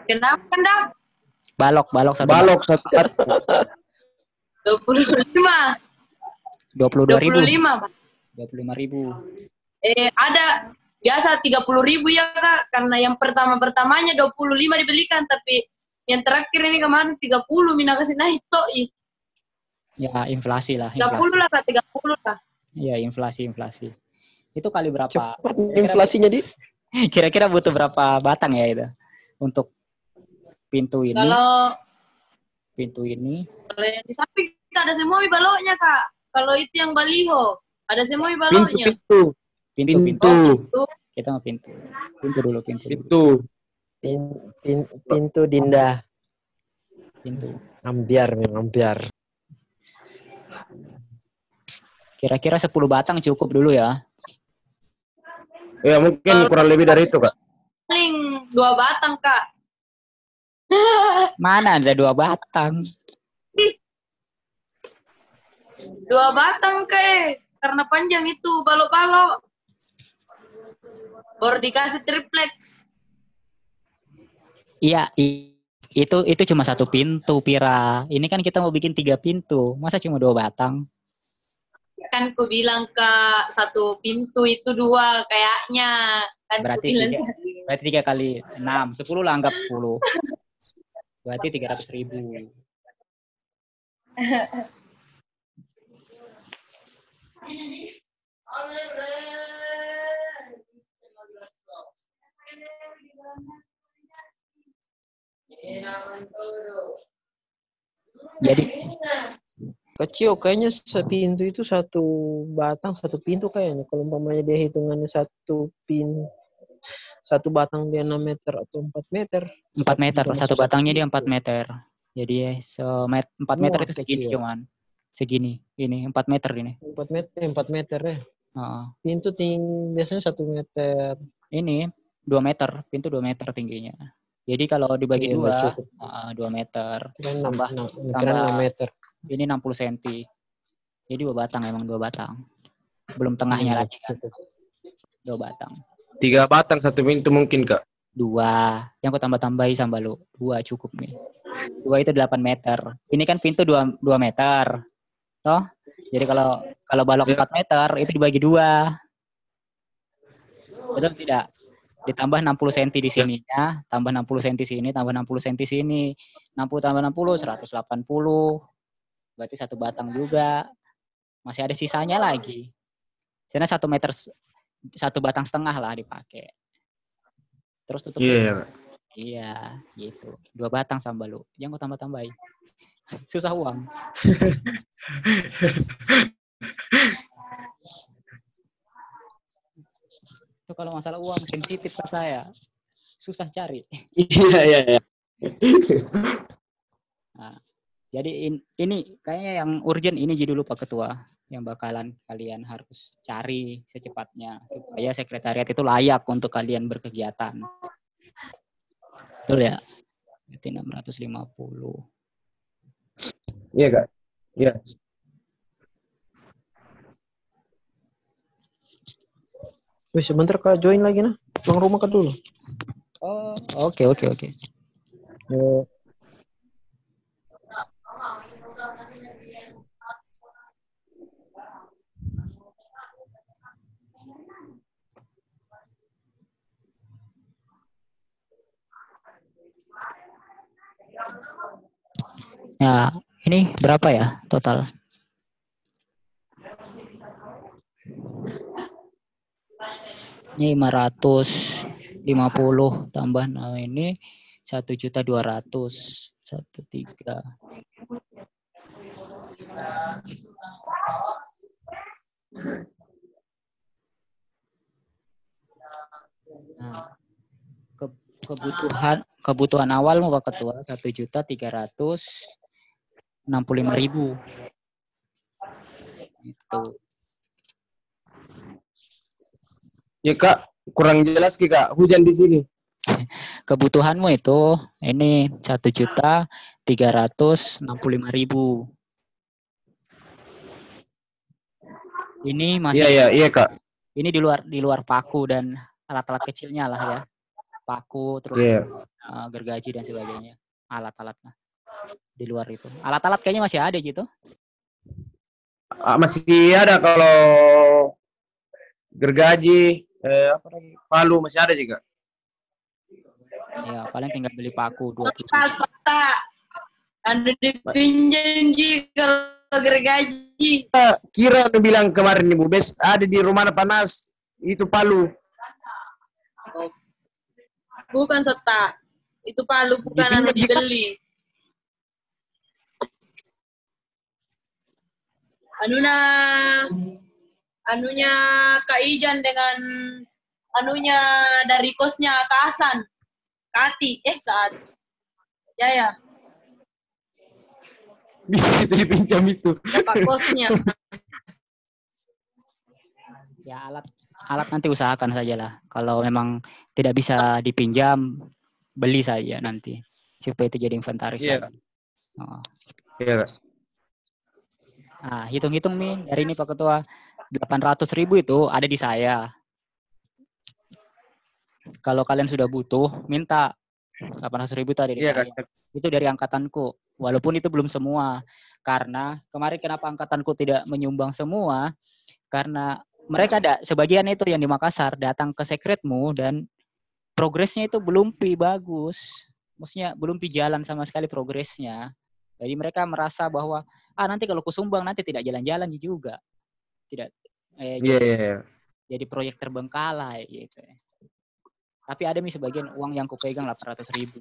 Kenapa dah? Balok, balok satu. balok satu 25. Dua puluh dua ribu. 25, Pak. Dua puluh lima ribu. Eh, ada biasa 30 ribu ya kak karena yang pertama pertamanya 25 dibelikan tapi yang terakhir ini kemarin 30 mina kasih naik toh. Ya inflasi lah. 30 Inflasi. lah kak 30 lah Ya inflasi, inflasi. Itu kali berapa? Cepat inflasinya di. Kira-kira butuh berapa batang ya itu untuk pintu ini? kalau Pintu ini kalau yang di samping ada semua baloknya kak kalau itu yang baliho ada semua pintu baloknya pintu pintu pintu. oh pintu gitu Kita mau pintu. Pintu dulu pintu. dulu. pintu Pin, pin, pintu Dinda. Pintu. Ambiar memang ambiar. Kira-kira 10 batang cukup dulu ya. ya mungkin kurang lebih dari itu kak paling dua batang kak Mana ada dua batang? dua batang kak eh. karena panjang itu balok-balok baru dikasih triplex Iya, itu itu cuma satu pintu, Pira. Ini kan kita mau bikin tiga pintu. Masa cuma dua batang? Kan ku bilang ke satu pintu itu dua kayaknya kan ku Berarti bilang tiga, berarti tiga kali enam, sepuluh lah anggap sepuluh. Berarti tiga ratus ribu. Jadi Kecil kayaknya sepintu itu satu batang satu pintu kayaknya. Kalau umpamanya dia hitungannya satu pin satu batang dia 6 meter atau 4 meter. 4 meter, satu batangnya dia. 4 meter. Jadi ya, semet 4 meter Wah, itu segini kecil. cuman. Segini, ini 4 meter ini. 4 meter, 4 meter ya. Heeh. Pintu tinggi biasanya satu meter. Ini 2 meter, pintu 2 meter tingginya. Jadi kalau dibagi Iya, dua, heeh, 2 meter. Kirain Tambah- 6, tambah- kirain 6 meter. Ini 60 cm. Jadi dua batang emang dua batang. Belum tengahnya lagi kan, dua batang. Tiga batang satu pintu mungkin kak. Dua. Yang aku tambah-tambahi sama lu. Dua cukup nih. Dua itu 8 meter. Ini kan pintu 2, 2 meter. Toh? Jadi kalau kalau balok. 4 meter itu dibagi dua. Betul tidak? Ditambah 60 cm di sininya, tambah 60 cm sini, tambah 60 cm sini. 60 tambah 60, 180. Berarti satu batang juga. Masih ada sisanya lagi. Sana satu meter, satu batang setengah lah dipakai. Terus tutup Iya. Iya, gitu. Dua batang sama lu. Jangan kau tambah-tambahin. Susah uang. Itu kalau masalah uang sensitif ke saya. Susah cari. Iya iya iya. Jadi in- ini kayaknya yang urgent ini jadi dulu Pak Ketua yang bakalan kalian harus cari secepatnya supaya sekretariat itu layak untuk kalian berkegiatan. Betul ya? Berarti 650. Iya kak. Iya. Wih, sebentar Kak join lagi nah. Pulang rumah Kak dulu. Oh, oke oke oke. Eh, Ya, ini berapa ya total? Ini 550 tambah nah ini satu juta dua ratus satu tiga. Nah, ke- kebutuhan kebutuhan awal mau Pak Ketua satu juta tiga ratus enam puluh lima ribu. Itu. Ya kak. Kurang jelas Ki, kak. Hujan di sini. kebutuhanmu itu ini satu juta tiga ratus enam puluh lima ribu. Ini masih Iya iya iya kak. ini di luar di luar paku dan alat-alat kecilnya lah ya. Paku terus Iya. Eh, gergaji dan sebagainya. Alat-alatnya di luar itu. Alat-alat kayaknya masih ada gitu. Masih ada kalau gergaji, eh, apa lagi? Palu masih ada juga. Ya paling tinggal beli paku dua Sota, sota. Anu dipinjam Ji kalau gergaji. Kira udah bilang kemarin ibu bes ada di rumah panas itu Palu. Bukan sota. Itu palu bukan anu Dipinjam juga. dibeli. Anuna anunya Kak Ijan dengan anunya dari kosnya Kak Hasan. Kak Ati, eh Kak Ati. Ya ya, Bisa kita dipinjam itu. dapat kosnya. ya alat alat nanti usahakan saja lah kalau memang tidak bisa dipinjam beli saja nanti supaya itu jadi inventaris Iya. Oh. Iya. Nah, hitung-hitung nih dari ini Pak Ketua 800 ribu itu ada di saya. Kalau kalian sudah butuh, minta 800 ribu itu ada di Iya saya. Itu dari angkatanku. Walaupun itu belum semua. Karena kemarin kenapa angkatanku tidak menyumbang semua? Karena mereka ada sebagian itu yang di Makassar datang ke sekretmu dan progresnya itu belum pi bagus. Maksudnya belum pi jalan sama sekali progresnya. Jadi mereka merasa bahwa ah nanti kalau kusumbang nanti tidak jalan-jalan juga. Tidak eh, Iya iya. iya. jadi proyek terbengkalai gitu. ya. Tapi ada nih sebagian uang yang kupegang 800 ribu.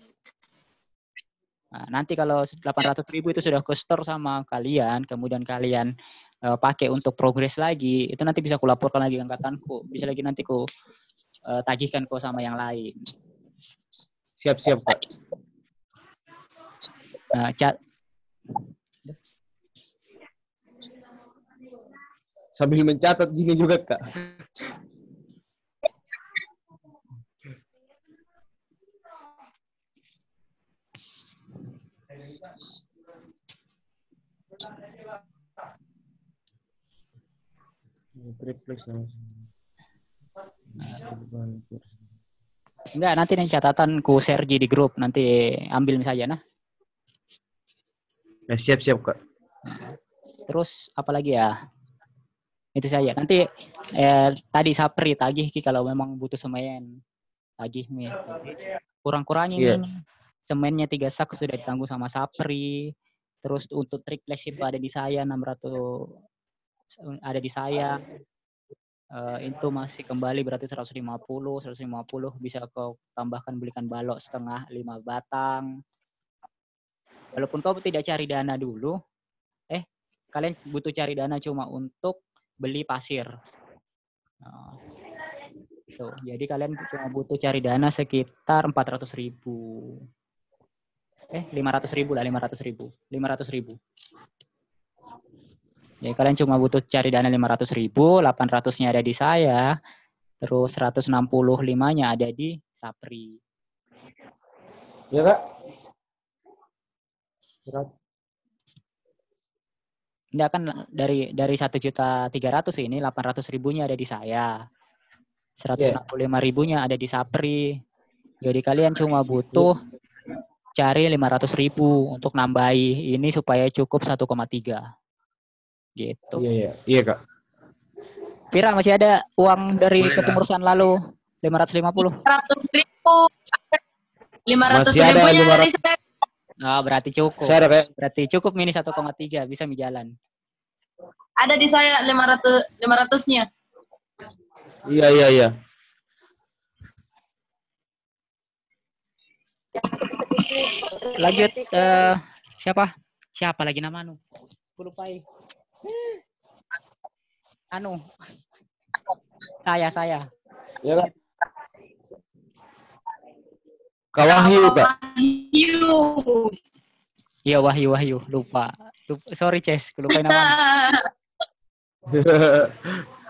Nah, nanti kalau 800 ribu itu sudah ke store sama kalian, kemudian kalian eh, pakai untuk progres lagi, itu nanti bisa kulaporkan lagi angkatanku. Bisa lagi nanti ku eh, tagihkan kau sama yang lain. Siap-siap, Kak. Nah, cat Sambil mencatat gini juga, Kak. Triplex enggak nanti nih catatan ku Sergi di grup nanti ambil saja nah. Ya, siap-siap, Kak. Terus apa lagi ya? Itu saja. Nanti eh, tadi Sapri tagih Ki kalau memang butuh semen. Tagih nih. Kurang-kurangnya Iya. nih. Semennya tiga sak sudah ditanggung sama Sapri. Terus untuk triplex itu ada di saya 600 ada di saya. Eh, itu masih kembali berarti 150, 150 bisa kau tambahkan belikan balok setengah lima batang. Walaupun kau tidak cari dana dulu, eh kalian butuh cari dana cuma untuk beli pasir. Nah, tuh, jadi kalian cuma butuh cari dana sekitar 400 ribu. Eh, 500 ribu lah, 500 ribu. 500 ribu. Jadi kalian cuma butuh cari dana 500 ribu, 800-nya ada di saya, terus 165-nya ada di Sapri. Ya, Kak? Enggak kan dari dari satu juta tiga ratus ini 800 ribunya ada di saya. 165 ribunya ada di Sapri. Jadi kalian cuma butuh cari 500 ribu untuk nambahi ini supaya cukup 1,3. Gitu. Iya, iya. Iya, Kak. Pira masih ada uang dari Boleh, kepengurusan lalu 550. 500 ribu. 500 Masih ada ribunya 500. dari saya. Nah, berarti cukup. Saya ada kayak Berarti cukup mini 1,3 bisa mi jalan. Ada di saya 500 500-nya. Iya, iya, iya. Lanjut eh siapa? Siapa lagi nama anu? Aku lupai. Anu. Saya, saya. Ya, Kak. Kak Wahyu, Kak. Wahyu. Iya Wahyu Wahyu lupa. lupa. Sorry Ces, lupa nama.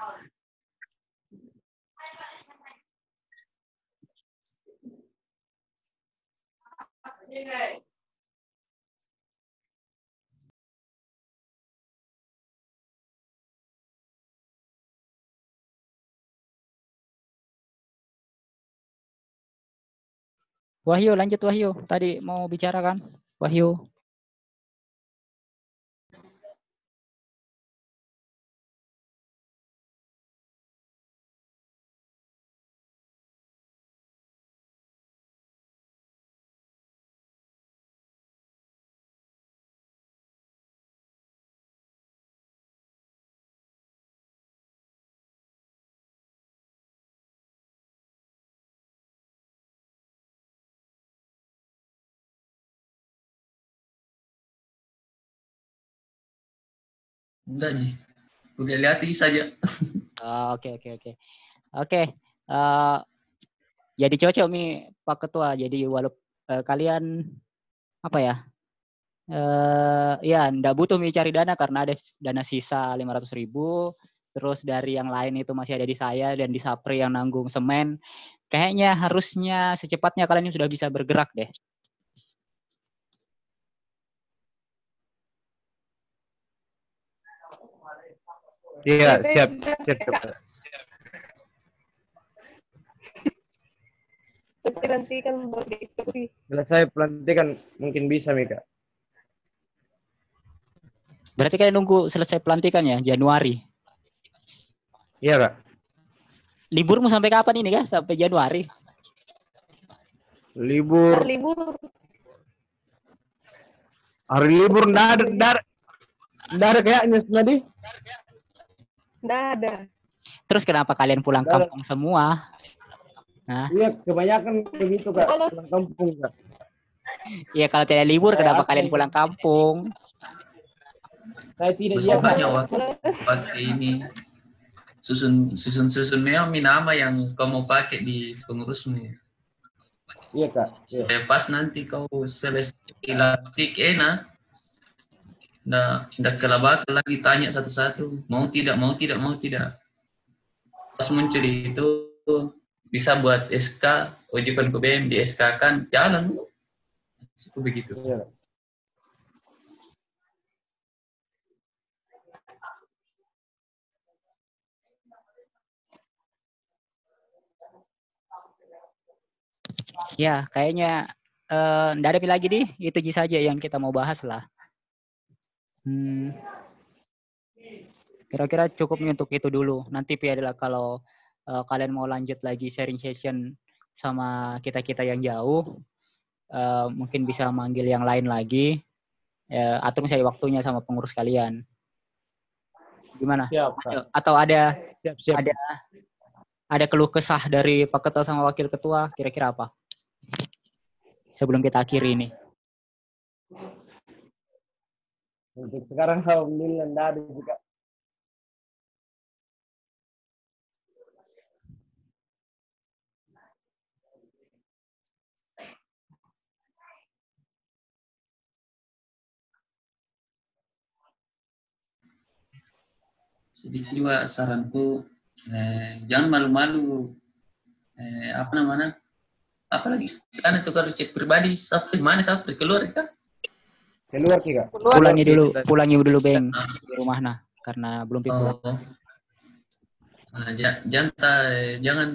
Wahyu lanjut Wahyu. Tadi mau bicara kan? Wahyu. Enggak, Ji. Udah lihat ini saja. Ah, Oke oke oke. Oke. eh, jadi cocok mi Pak Ketua. Jadi walaupun kalian apa ya? Eh ya ndak butuh mi cari dana karena ada dana sisa 500.000 ribu. Terus dari yang lain itu masih ada di saya dan di Sapri yang nanggung semen. Kayaknya harusnya secepatnya kalian sudah bisa bergerak deh. Iya, siap. Siap, siap. Kak. Tapi nanti kan baru diikuti. Selesai pelantikan mungkin bisa, Mika. Berarti kalian nunggu selesai pelantikan ya Januari. Iya, Kak. Liburmu sampai kapan ini kah? Sampai Januari. Libur, Hari libur hari libur ndak ada, ndak ada kayaknya tadi. Nggak ada. Terus kenapa kalian pulang Nggak ada. kampung semua? Iya, kebanyakan begitu, Kak. Kalau- Pulang kampung, Kak. Iya kalau tidak libur kenapa apa kalian pulang kampung? Saya tidak banyak waktu pakai ini. susun susun susun memang nama yang kau mau pakai di pengurusmu ya. Iya kak. Iya. Eh, pas nanti kau selesai latih enak Nggak, nggak kelabak lagi tanya satu-satu mau tidak mau tidak mau tidak pas muncul itu bisa buat SK ujian ke BM di SK kan jalan Cukup begitu Iya. Kak. Ya, kayaknya eh nggak ada lagi nih. Itu aja saja yang kita mau bahas lah. Hmm. Kira-kira cukup untuk itu dulu. Nanti Pi adalah kalau eh, kalian mau lanjut lagi sharing session sama kita-kita yang jauh, eh, mungkin bisa manggil yang lain lagi. Eh, atur misalnya waktunya sama pengurus kalian. Gimana? Siap. Atau ada Siap siap. ada ada keluh kesah dari Pak Ketua sama Wakil Ketua, kira-kira apa? Sebelum kita akhiri ini. Untuk sekarang alhamdulillah nggak ada juga. sedikit juga saranku eh, jangan malu-malu eh, apa namanya apalagi kan itu chat pribadi Sapri mana Sapri keluar kan Keluar sih kak. Keluar. Pulangi dulu, pulangi dulu Beng di rumah nah karena belum pulang. oh. Nah, ja- jangan jangan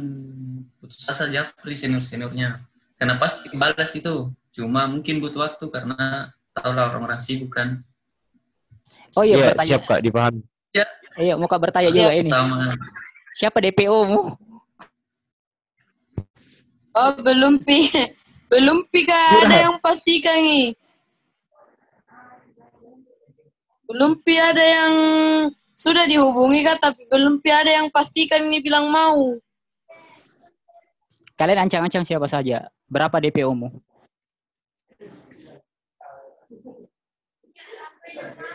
putus asa Japri senior seniornya karena pasti balas itu cuma mungkin butuh waktu karena tahu lah orang-orang sibuk kan Oh iya, Iya, bertanya. siap Kak, dipahami. Iya, mau Kak bertanya Siap. juga ini. sama Siapa DPO-mu? Oh, belum pi. Belum pi kak, ada yang pastikan nih. Belum pi ada yang sudah dihubungi kak, tapi belum pi ada yang pastikan nih bilang mau. Kalian ancang-ancang siapa saja? Berapa DPO-mu?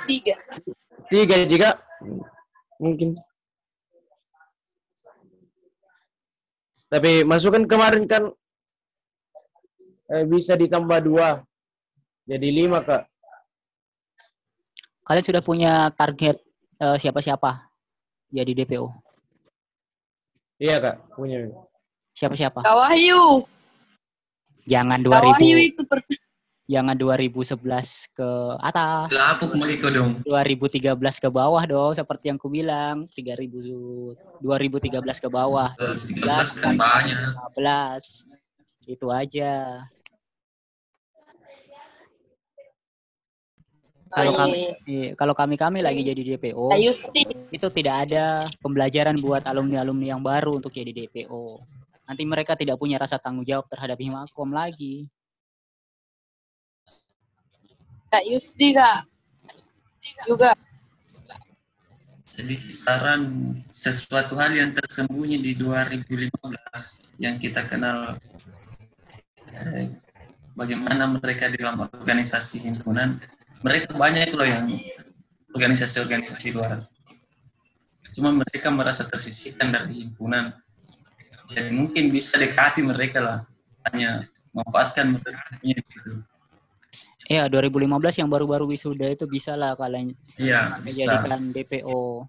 Tiga. Tiga juga. Mungkin. Tapi masukan kemarin kan eh, bisa ditambah dua. Jadi lima kak. Kalian sudah punya target eh, siapa-siapa jadi DPO? Iya kak, punya. Siapa-siapa? Kak Wahyu. Jangan Kak Wahyu 2000, itu per- jangan 2011 ke atas. lapuk Maliko dong 2013 ke bawah dong, seperti yang ku bilang. 3000 zu- 2013 ke bawah. 13 kan banyak 15. Itu aja. Kalau kami kalau kami-kami lagi jadi DPO, Yusti. itu tidak ada pembelajaran buat alumni-alumni yang baru untuk jadi DPO. Nanti mereka tidak punya rasa tanggung jawab terhadap Himakom lagi. Kak Yusti kak. Juga. sedikit saran sesuatu hal yang tersembunyi di 2015 yang kita kenal eh, bagaimana mereka di dalam organisasi himpunan mereka banyak loh yang organisasi-organisasi luar. Cuma mereka merasa tersisihkan dari himpunan. Jadi mungkin bisa dekati mereka lah. Hanya memanfaatkan mereka punya gitu Ya, 2015 yang baru-baru wisuda itu bisa lah kalian iya bisa. menjadikan DPO.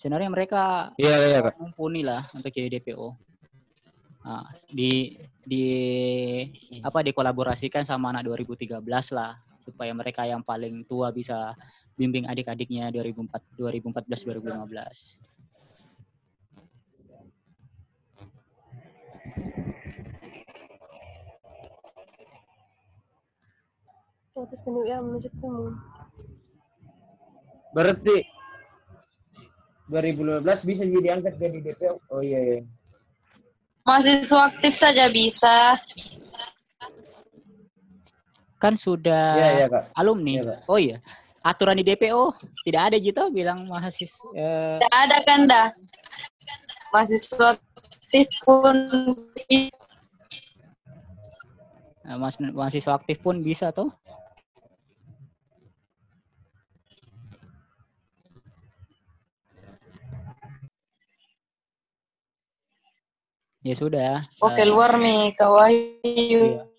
Sebenarnya mereka Iya iya kak. mumpuni lah untuk jadi DPO. Nah, di di apa dikolaborasikan sama anak 2013 lah supaya mereka yang paling tua bisa bimbing adik-adiknya 2004 2014 2015. Waktu penuh ya menuju temu. Berarti 2015 bisa jadi angkat jadi DPO. Oh iya iya. Mahasiswa aktif saja bisa. Kan sudah Iya iya kak. alumni. Iya, Pak. oh iya. Aturan di DPO tidak ada gitu bilang mahasiswa eh, Tidak ada kan dah. Mahasiswa aktif pun eh, mas- mahasiswa aktif pun bisa tuh. Ya sudah. Oh, eh, keluar nih, Kak Wahyu. Iya.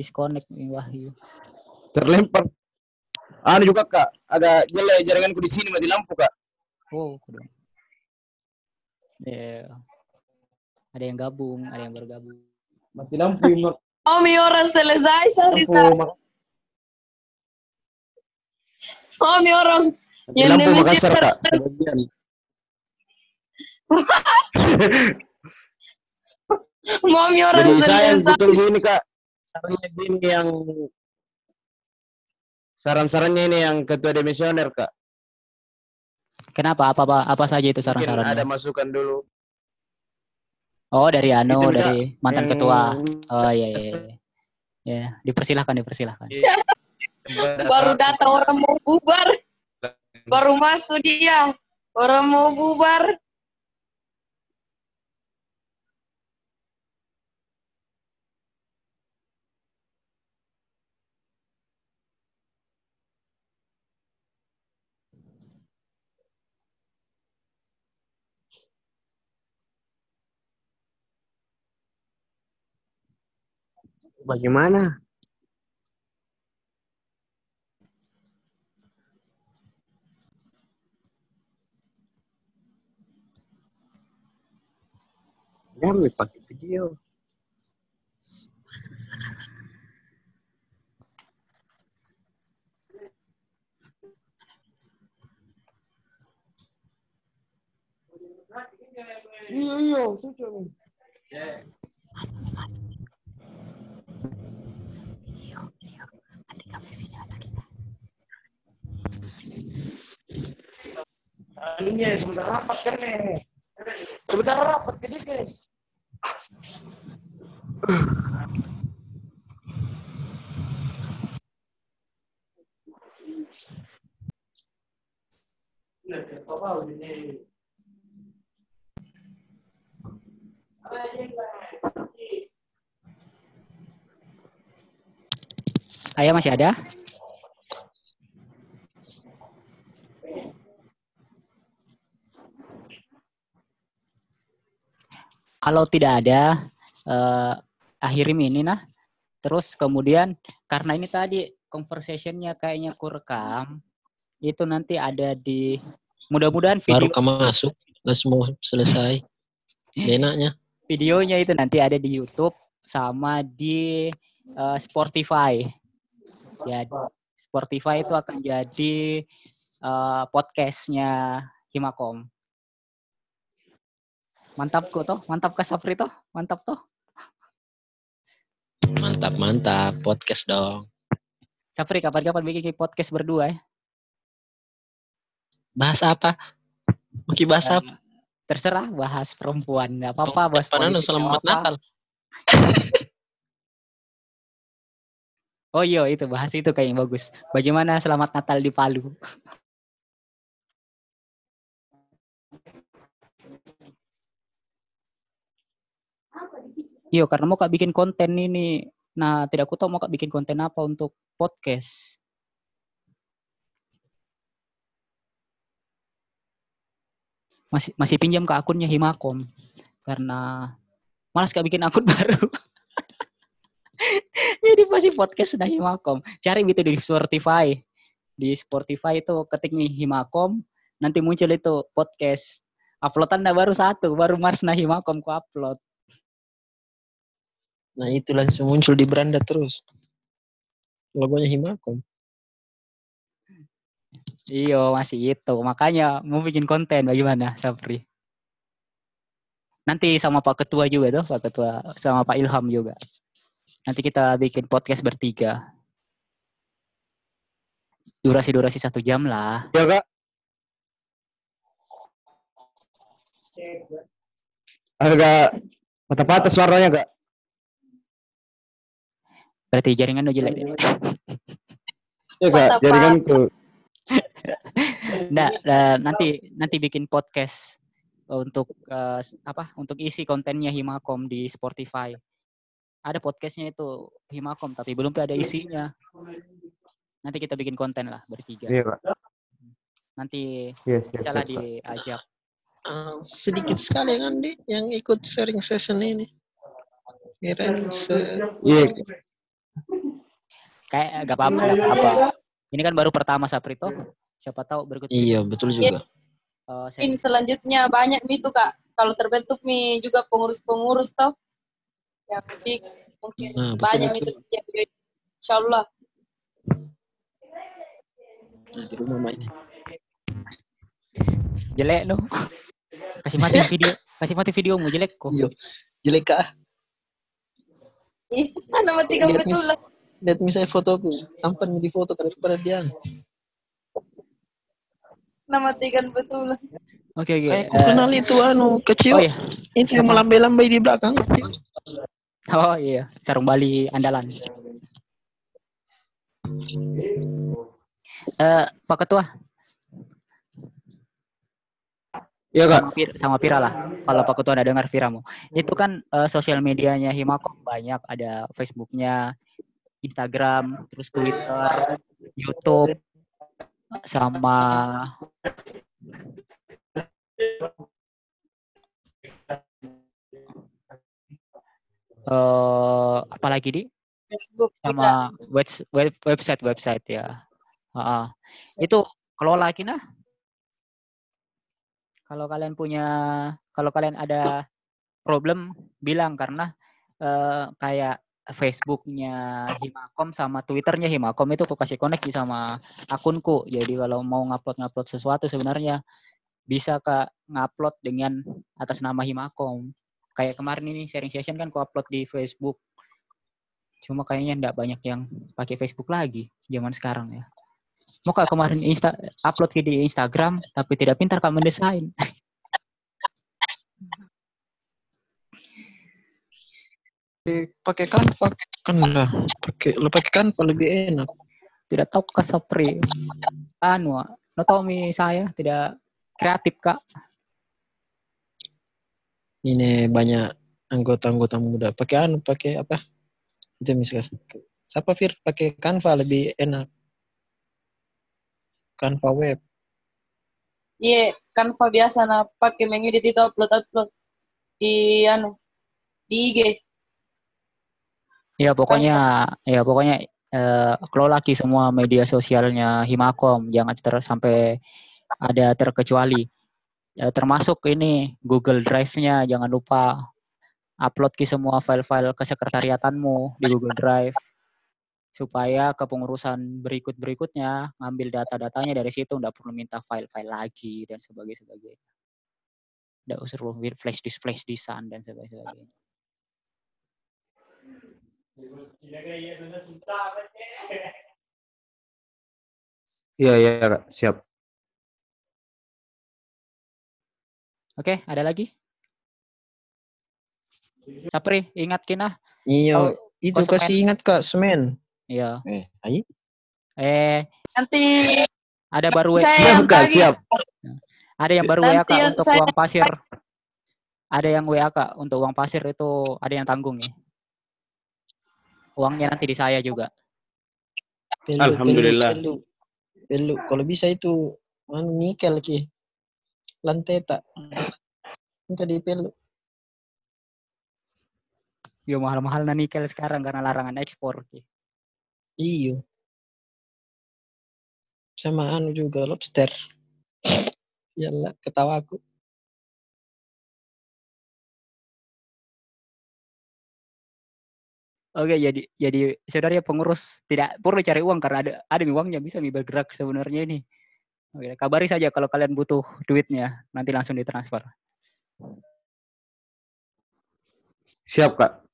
Disconnect nih Wahyu. Terlempar. Anu juga kak, agak jelek jaringanku di sini mati lampu kak. Oh, kudu. Ya. Ada yang gabung, ada yang baru gabung. Mati lampu. Oh, mi orang selesai, mak- Oh, mi orang. mati Yang lampu Makassar kak. mi orang Jadi saya yang selesai. betul ini kak. Sarannya gini yang saran-sarannya ini yang ketua demisioner kak. Kenapa? Apa apa, apa saja itu Mungkin ada masukan dulu. Oh, dari Anu, Itu, dari mantan Yang ketua. Oh iya iya. iya. Ya, dipersilahkan, dipersilahkan. pada Baru datang orang mau bubar. Baru masuk dia. Orang mau bubar. Bagaimana? Jangan pakai video. Iya iya, cocok. Ini sebentar rapat kan nih. Sebentar rapat ke guys. Ayah masih ada? Kalau tidak ada, eh akhirin ini nah. Terus kemudian karena ini tadi conversationnya kayaknya ku rekam, itu nanti ada di mudah-mudahan Baru video kamu masuk, semua selesai. Enaknya. videonya itu nanti ada di YouTube sama di eh, Spotify. Ya, Spotify itu akan jadi eh, podcastnya Himakom. Mantap kok toh, mantap Kak Sapri toh, mantap toh. Mantap, mantap. Podcast dong. Sapri kapan-kapan bikin podcast berdua ya. Bahas apa? Mungkin bahas apa? Terserah bahas perempuan, nggak apa-apa bahas politik, selamat. Natal. Oh iya itu bahas itu kayaknya bagus. Bagaimana selamat Natal di Palu? Iya karena mau kak bikin konten ini. Nah tidak aku tahu mau kak bikin konten apa untuk podcast. Masih masih pinjam ke akunnya Himakom karena malas kak bikin akun baru. Jadi pasti podcast sudah Himakom. Cari itu di Spotify. Di Spotify itu ketik nih Himakom, nanti muncul itu podcast. Uploadan dah baru satu, baru Mars nah Himakom ku upload. Nah itu langsung muncul di beranda terus. Logonya Himakom. Iya, masih itu. Makanya mau bikin konten bagaimana, Sapri? Nanti sama Pak Ketua juga tuh, Pak Ketua sama Pak Ilham juga. Nanti kita bikin podcast bertiga. Durasi-durasi satu jam lah. Ya kak. Agak patah-patah suaranya kak. Berarti jaringan lu jelek. Ya kak, Patah-patah. jaringanku. Nggak, eh, nanti nanti bikin podcast untuk s- apa? Untuk isi kontennya Himakom di Spotify. Ada podcastnya itu Himakom, tapi belum ada isinya. Nanti kita bikin konten lah bertiga. Iya kak. Nanti Yes, yes, yes, diajak ah, sedikit sekali kan di yang ikut sharing session ini. Kirain se Iya, Kayak gak apa-apa lah. Apa? Ini kan baru pertama Saprito. Siapa tahu berikut Iya, betul juga. eh, Mungkin selanjutnya banyak nih tuh kak. Kalau terbentuk nih juga pengurus-pengurus tau. Yang fix mungkin Nah, betul, banyak betul. itu yang join. Insya Allah. Nah, di rumah Mak ini. jelek lu. Kasih mati video, kasih mati videomu jelek kok. Iya. Jelek kah? Iya, nama tiga betul lah. Lihat misalnya fotoku, tampan di foto daripada dia. Nama tiga betul lah. Oke oke. Kayak aku eh, kenal itu anu kecil. oh iya. Itu yang melambai-lambai di belakang. Oh iya, sarung Bali andalan. Eh, Pak Ketua, iya kak. sama, Pir- sama Pira lah. Kalau Pak Ketua ada dengar Piramu. Itu kan eh, sosial medianya Himakom banyak. Ada Facebooknya, Instagram, terus Twitter, YouTube, sama eh apalagi di Facebook sama web, web website website ya. Heeh. Itu kelola kina. Kalau kalian punya, kalau kalian ada problem bilang karena eh, kayak Facebooknya Himakom sama Twitternya Himakom itu aku kasih koneksi sama akunku. Jadi kalau mau ngupload ngupload sesuatu sebenarnya bisa kak ngupload dengan atas nama Himakom. Kayak kemarin ini sharing session kan ku upload di Facebook. Cuma kayaknya enggak banyak yang pakai Facebook lagi zaman sekarang ya. Mau kak kemarin insta upload di Instagram tapi tidak pintar kak mendesain. Pakai Canva kan lah. Pakai lo pakai Canva lebih enak. Tidak tahu kak Sapri. Anu, no tahu mi saya tidak kreatif kak. Ini banyak anggota-anggota muda. Pakai anu, pakai apa? Itu misalnya. Siapa Fir? Pakai Canva lebih enak. Canva web. Iya, Canva biasa nah pakai mengedit itu upload upload di anu di IG. Ya pokoknya ya pokoknya eh, kelola lagi semua media sosialnya Himakom jangan ter sampai ada terkecuali. Eh, termasuk ini Google Drive-nya jangan lupa upload ki semua file-file kesekretariatanmu di Google Drive supaya kepengurusan berikut-berikutnya ngambil data-datanya dari situ nggak perlu minta file-file lagi dan sebagainya sebagainya. Nggak usah perlu flash disk flash diskan dan sebagainya. Iya iya kak. Siap. Oke, ada lagi? Sapri, ingat kina? Iya, Oh, itu kasih ingat Kak, semen. Iya. Eh, ayo. Eh, Nanti ada baru WA. Saya Siap yang kak. Siap. Ada yang baru WA Nanti Kak untuk saya- uang pasir. Ada yang WA Kak untuk uang pasir itu ada yang tanggung ya. Uangnya nanti di saya juga. Alhamdulillah. Pelu, pelu, pelu. Kalau bisa itu anu nikel ki. Lantai tak. Minta di pelu. Yo mahal-mahal na nikel sekarang karena larangan ekspor. Iyo. Sama anu juga lobster. Yalah, ketawa aku. Oke, jadi jadi saudara pengurus tidak perlu cari uang karena ada ada uangnya bisa mi bergerak sebenarnya ini. Oke, kabari saja kalau kalian butuh duitnya, nanti langsung ditransfer. Siap kak.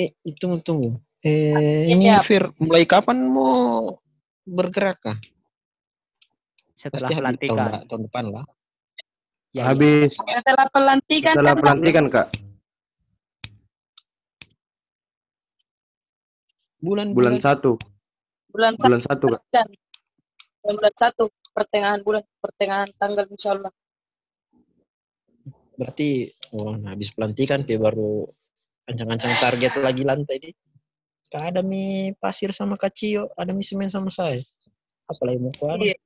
Eh, tunggu, tunggu. Eh, ini. Fir, mulai kapan mau bergerak kah? Setelah Pasti tahun, pelantikan. la- tahun depan lah. Ya, iya. Habis setelah pelantikan setelah kan pelantikan kak. Bulan Bulan satu. bulan satu Bulan satu kak. kan. bulan satu pertengahan bulan pertengahan tanggal insya Allah. Berarti oh, nah, habis pelantikan Fir baru ancang-ancang target lagi lantai di. Kak ada mi pasir sama kacio, ada mi semen sama saya. Apalagi mau kuat, Iya.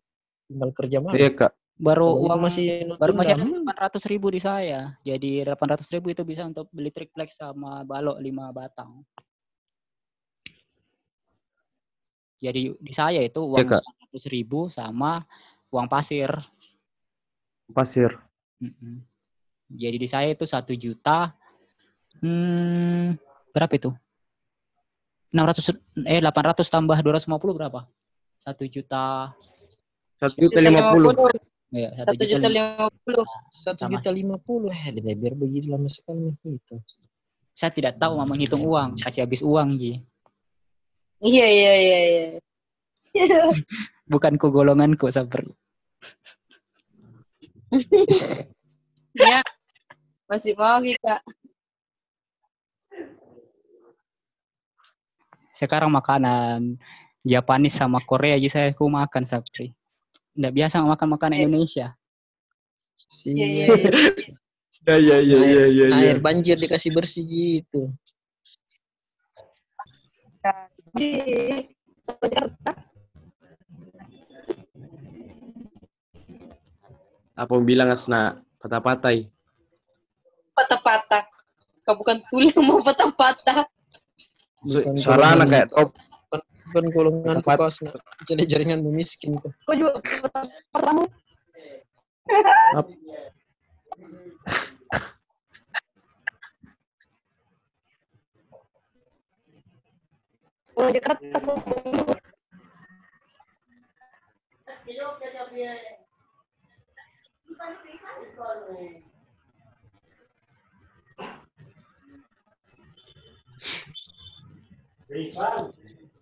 tinggal kerja malam. Iya kak. baru itu uang masih baru masih Hmm. 800 ribu di saya. Jadi 800 ribu itu bisa untuk beli triplex sama balok 5 batang. Jadi di saya itu uang Kak. 800 ribu sama uang pasir. Pasir. Jadi di saya itu satu juta. Hmm, berapa itu? 600 eh 800 tambah 250 berapa? Satu juta. Satu juta lima puluh. Ya, Satu juta lima puluh. Satu Sama. juta lima puluh. Eh, biar begitu lama sekali itu. Saya tidak tahu mau menghitung uang, kasih habis uang Ji. Iya iya iya iya. Bukan ku golonganku seperti. Ya. Masih mau kita. Sekarang makanan Japanis sama Korea aja saya ku makan seperti. Nggak biasa makan makanan Eh. Indonesia. Iya iya iya. Ya ya ya ya ya. Air banjir dikasih bersih gitu. Di Jakarta Apa mau bilang asna patah-patai. Patah-patah. Kau bukan tulang mau patah-patah. Suara anak kayak top. Bukan golongan Tepat. kos jadi jaringan miskin kau juga pertama Kalau Jakarta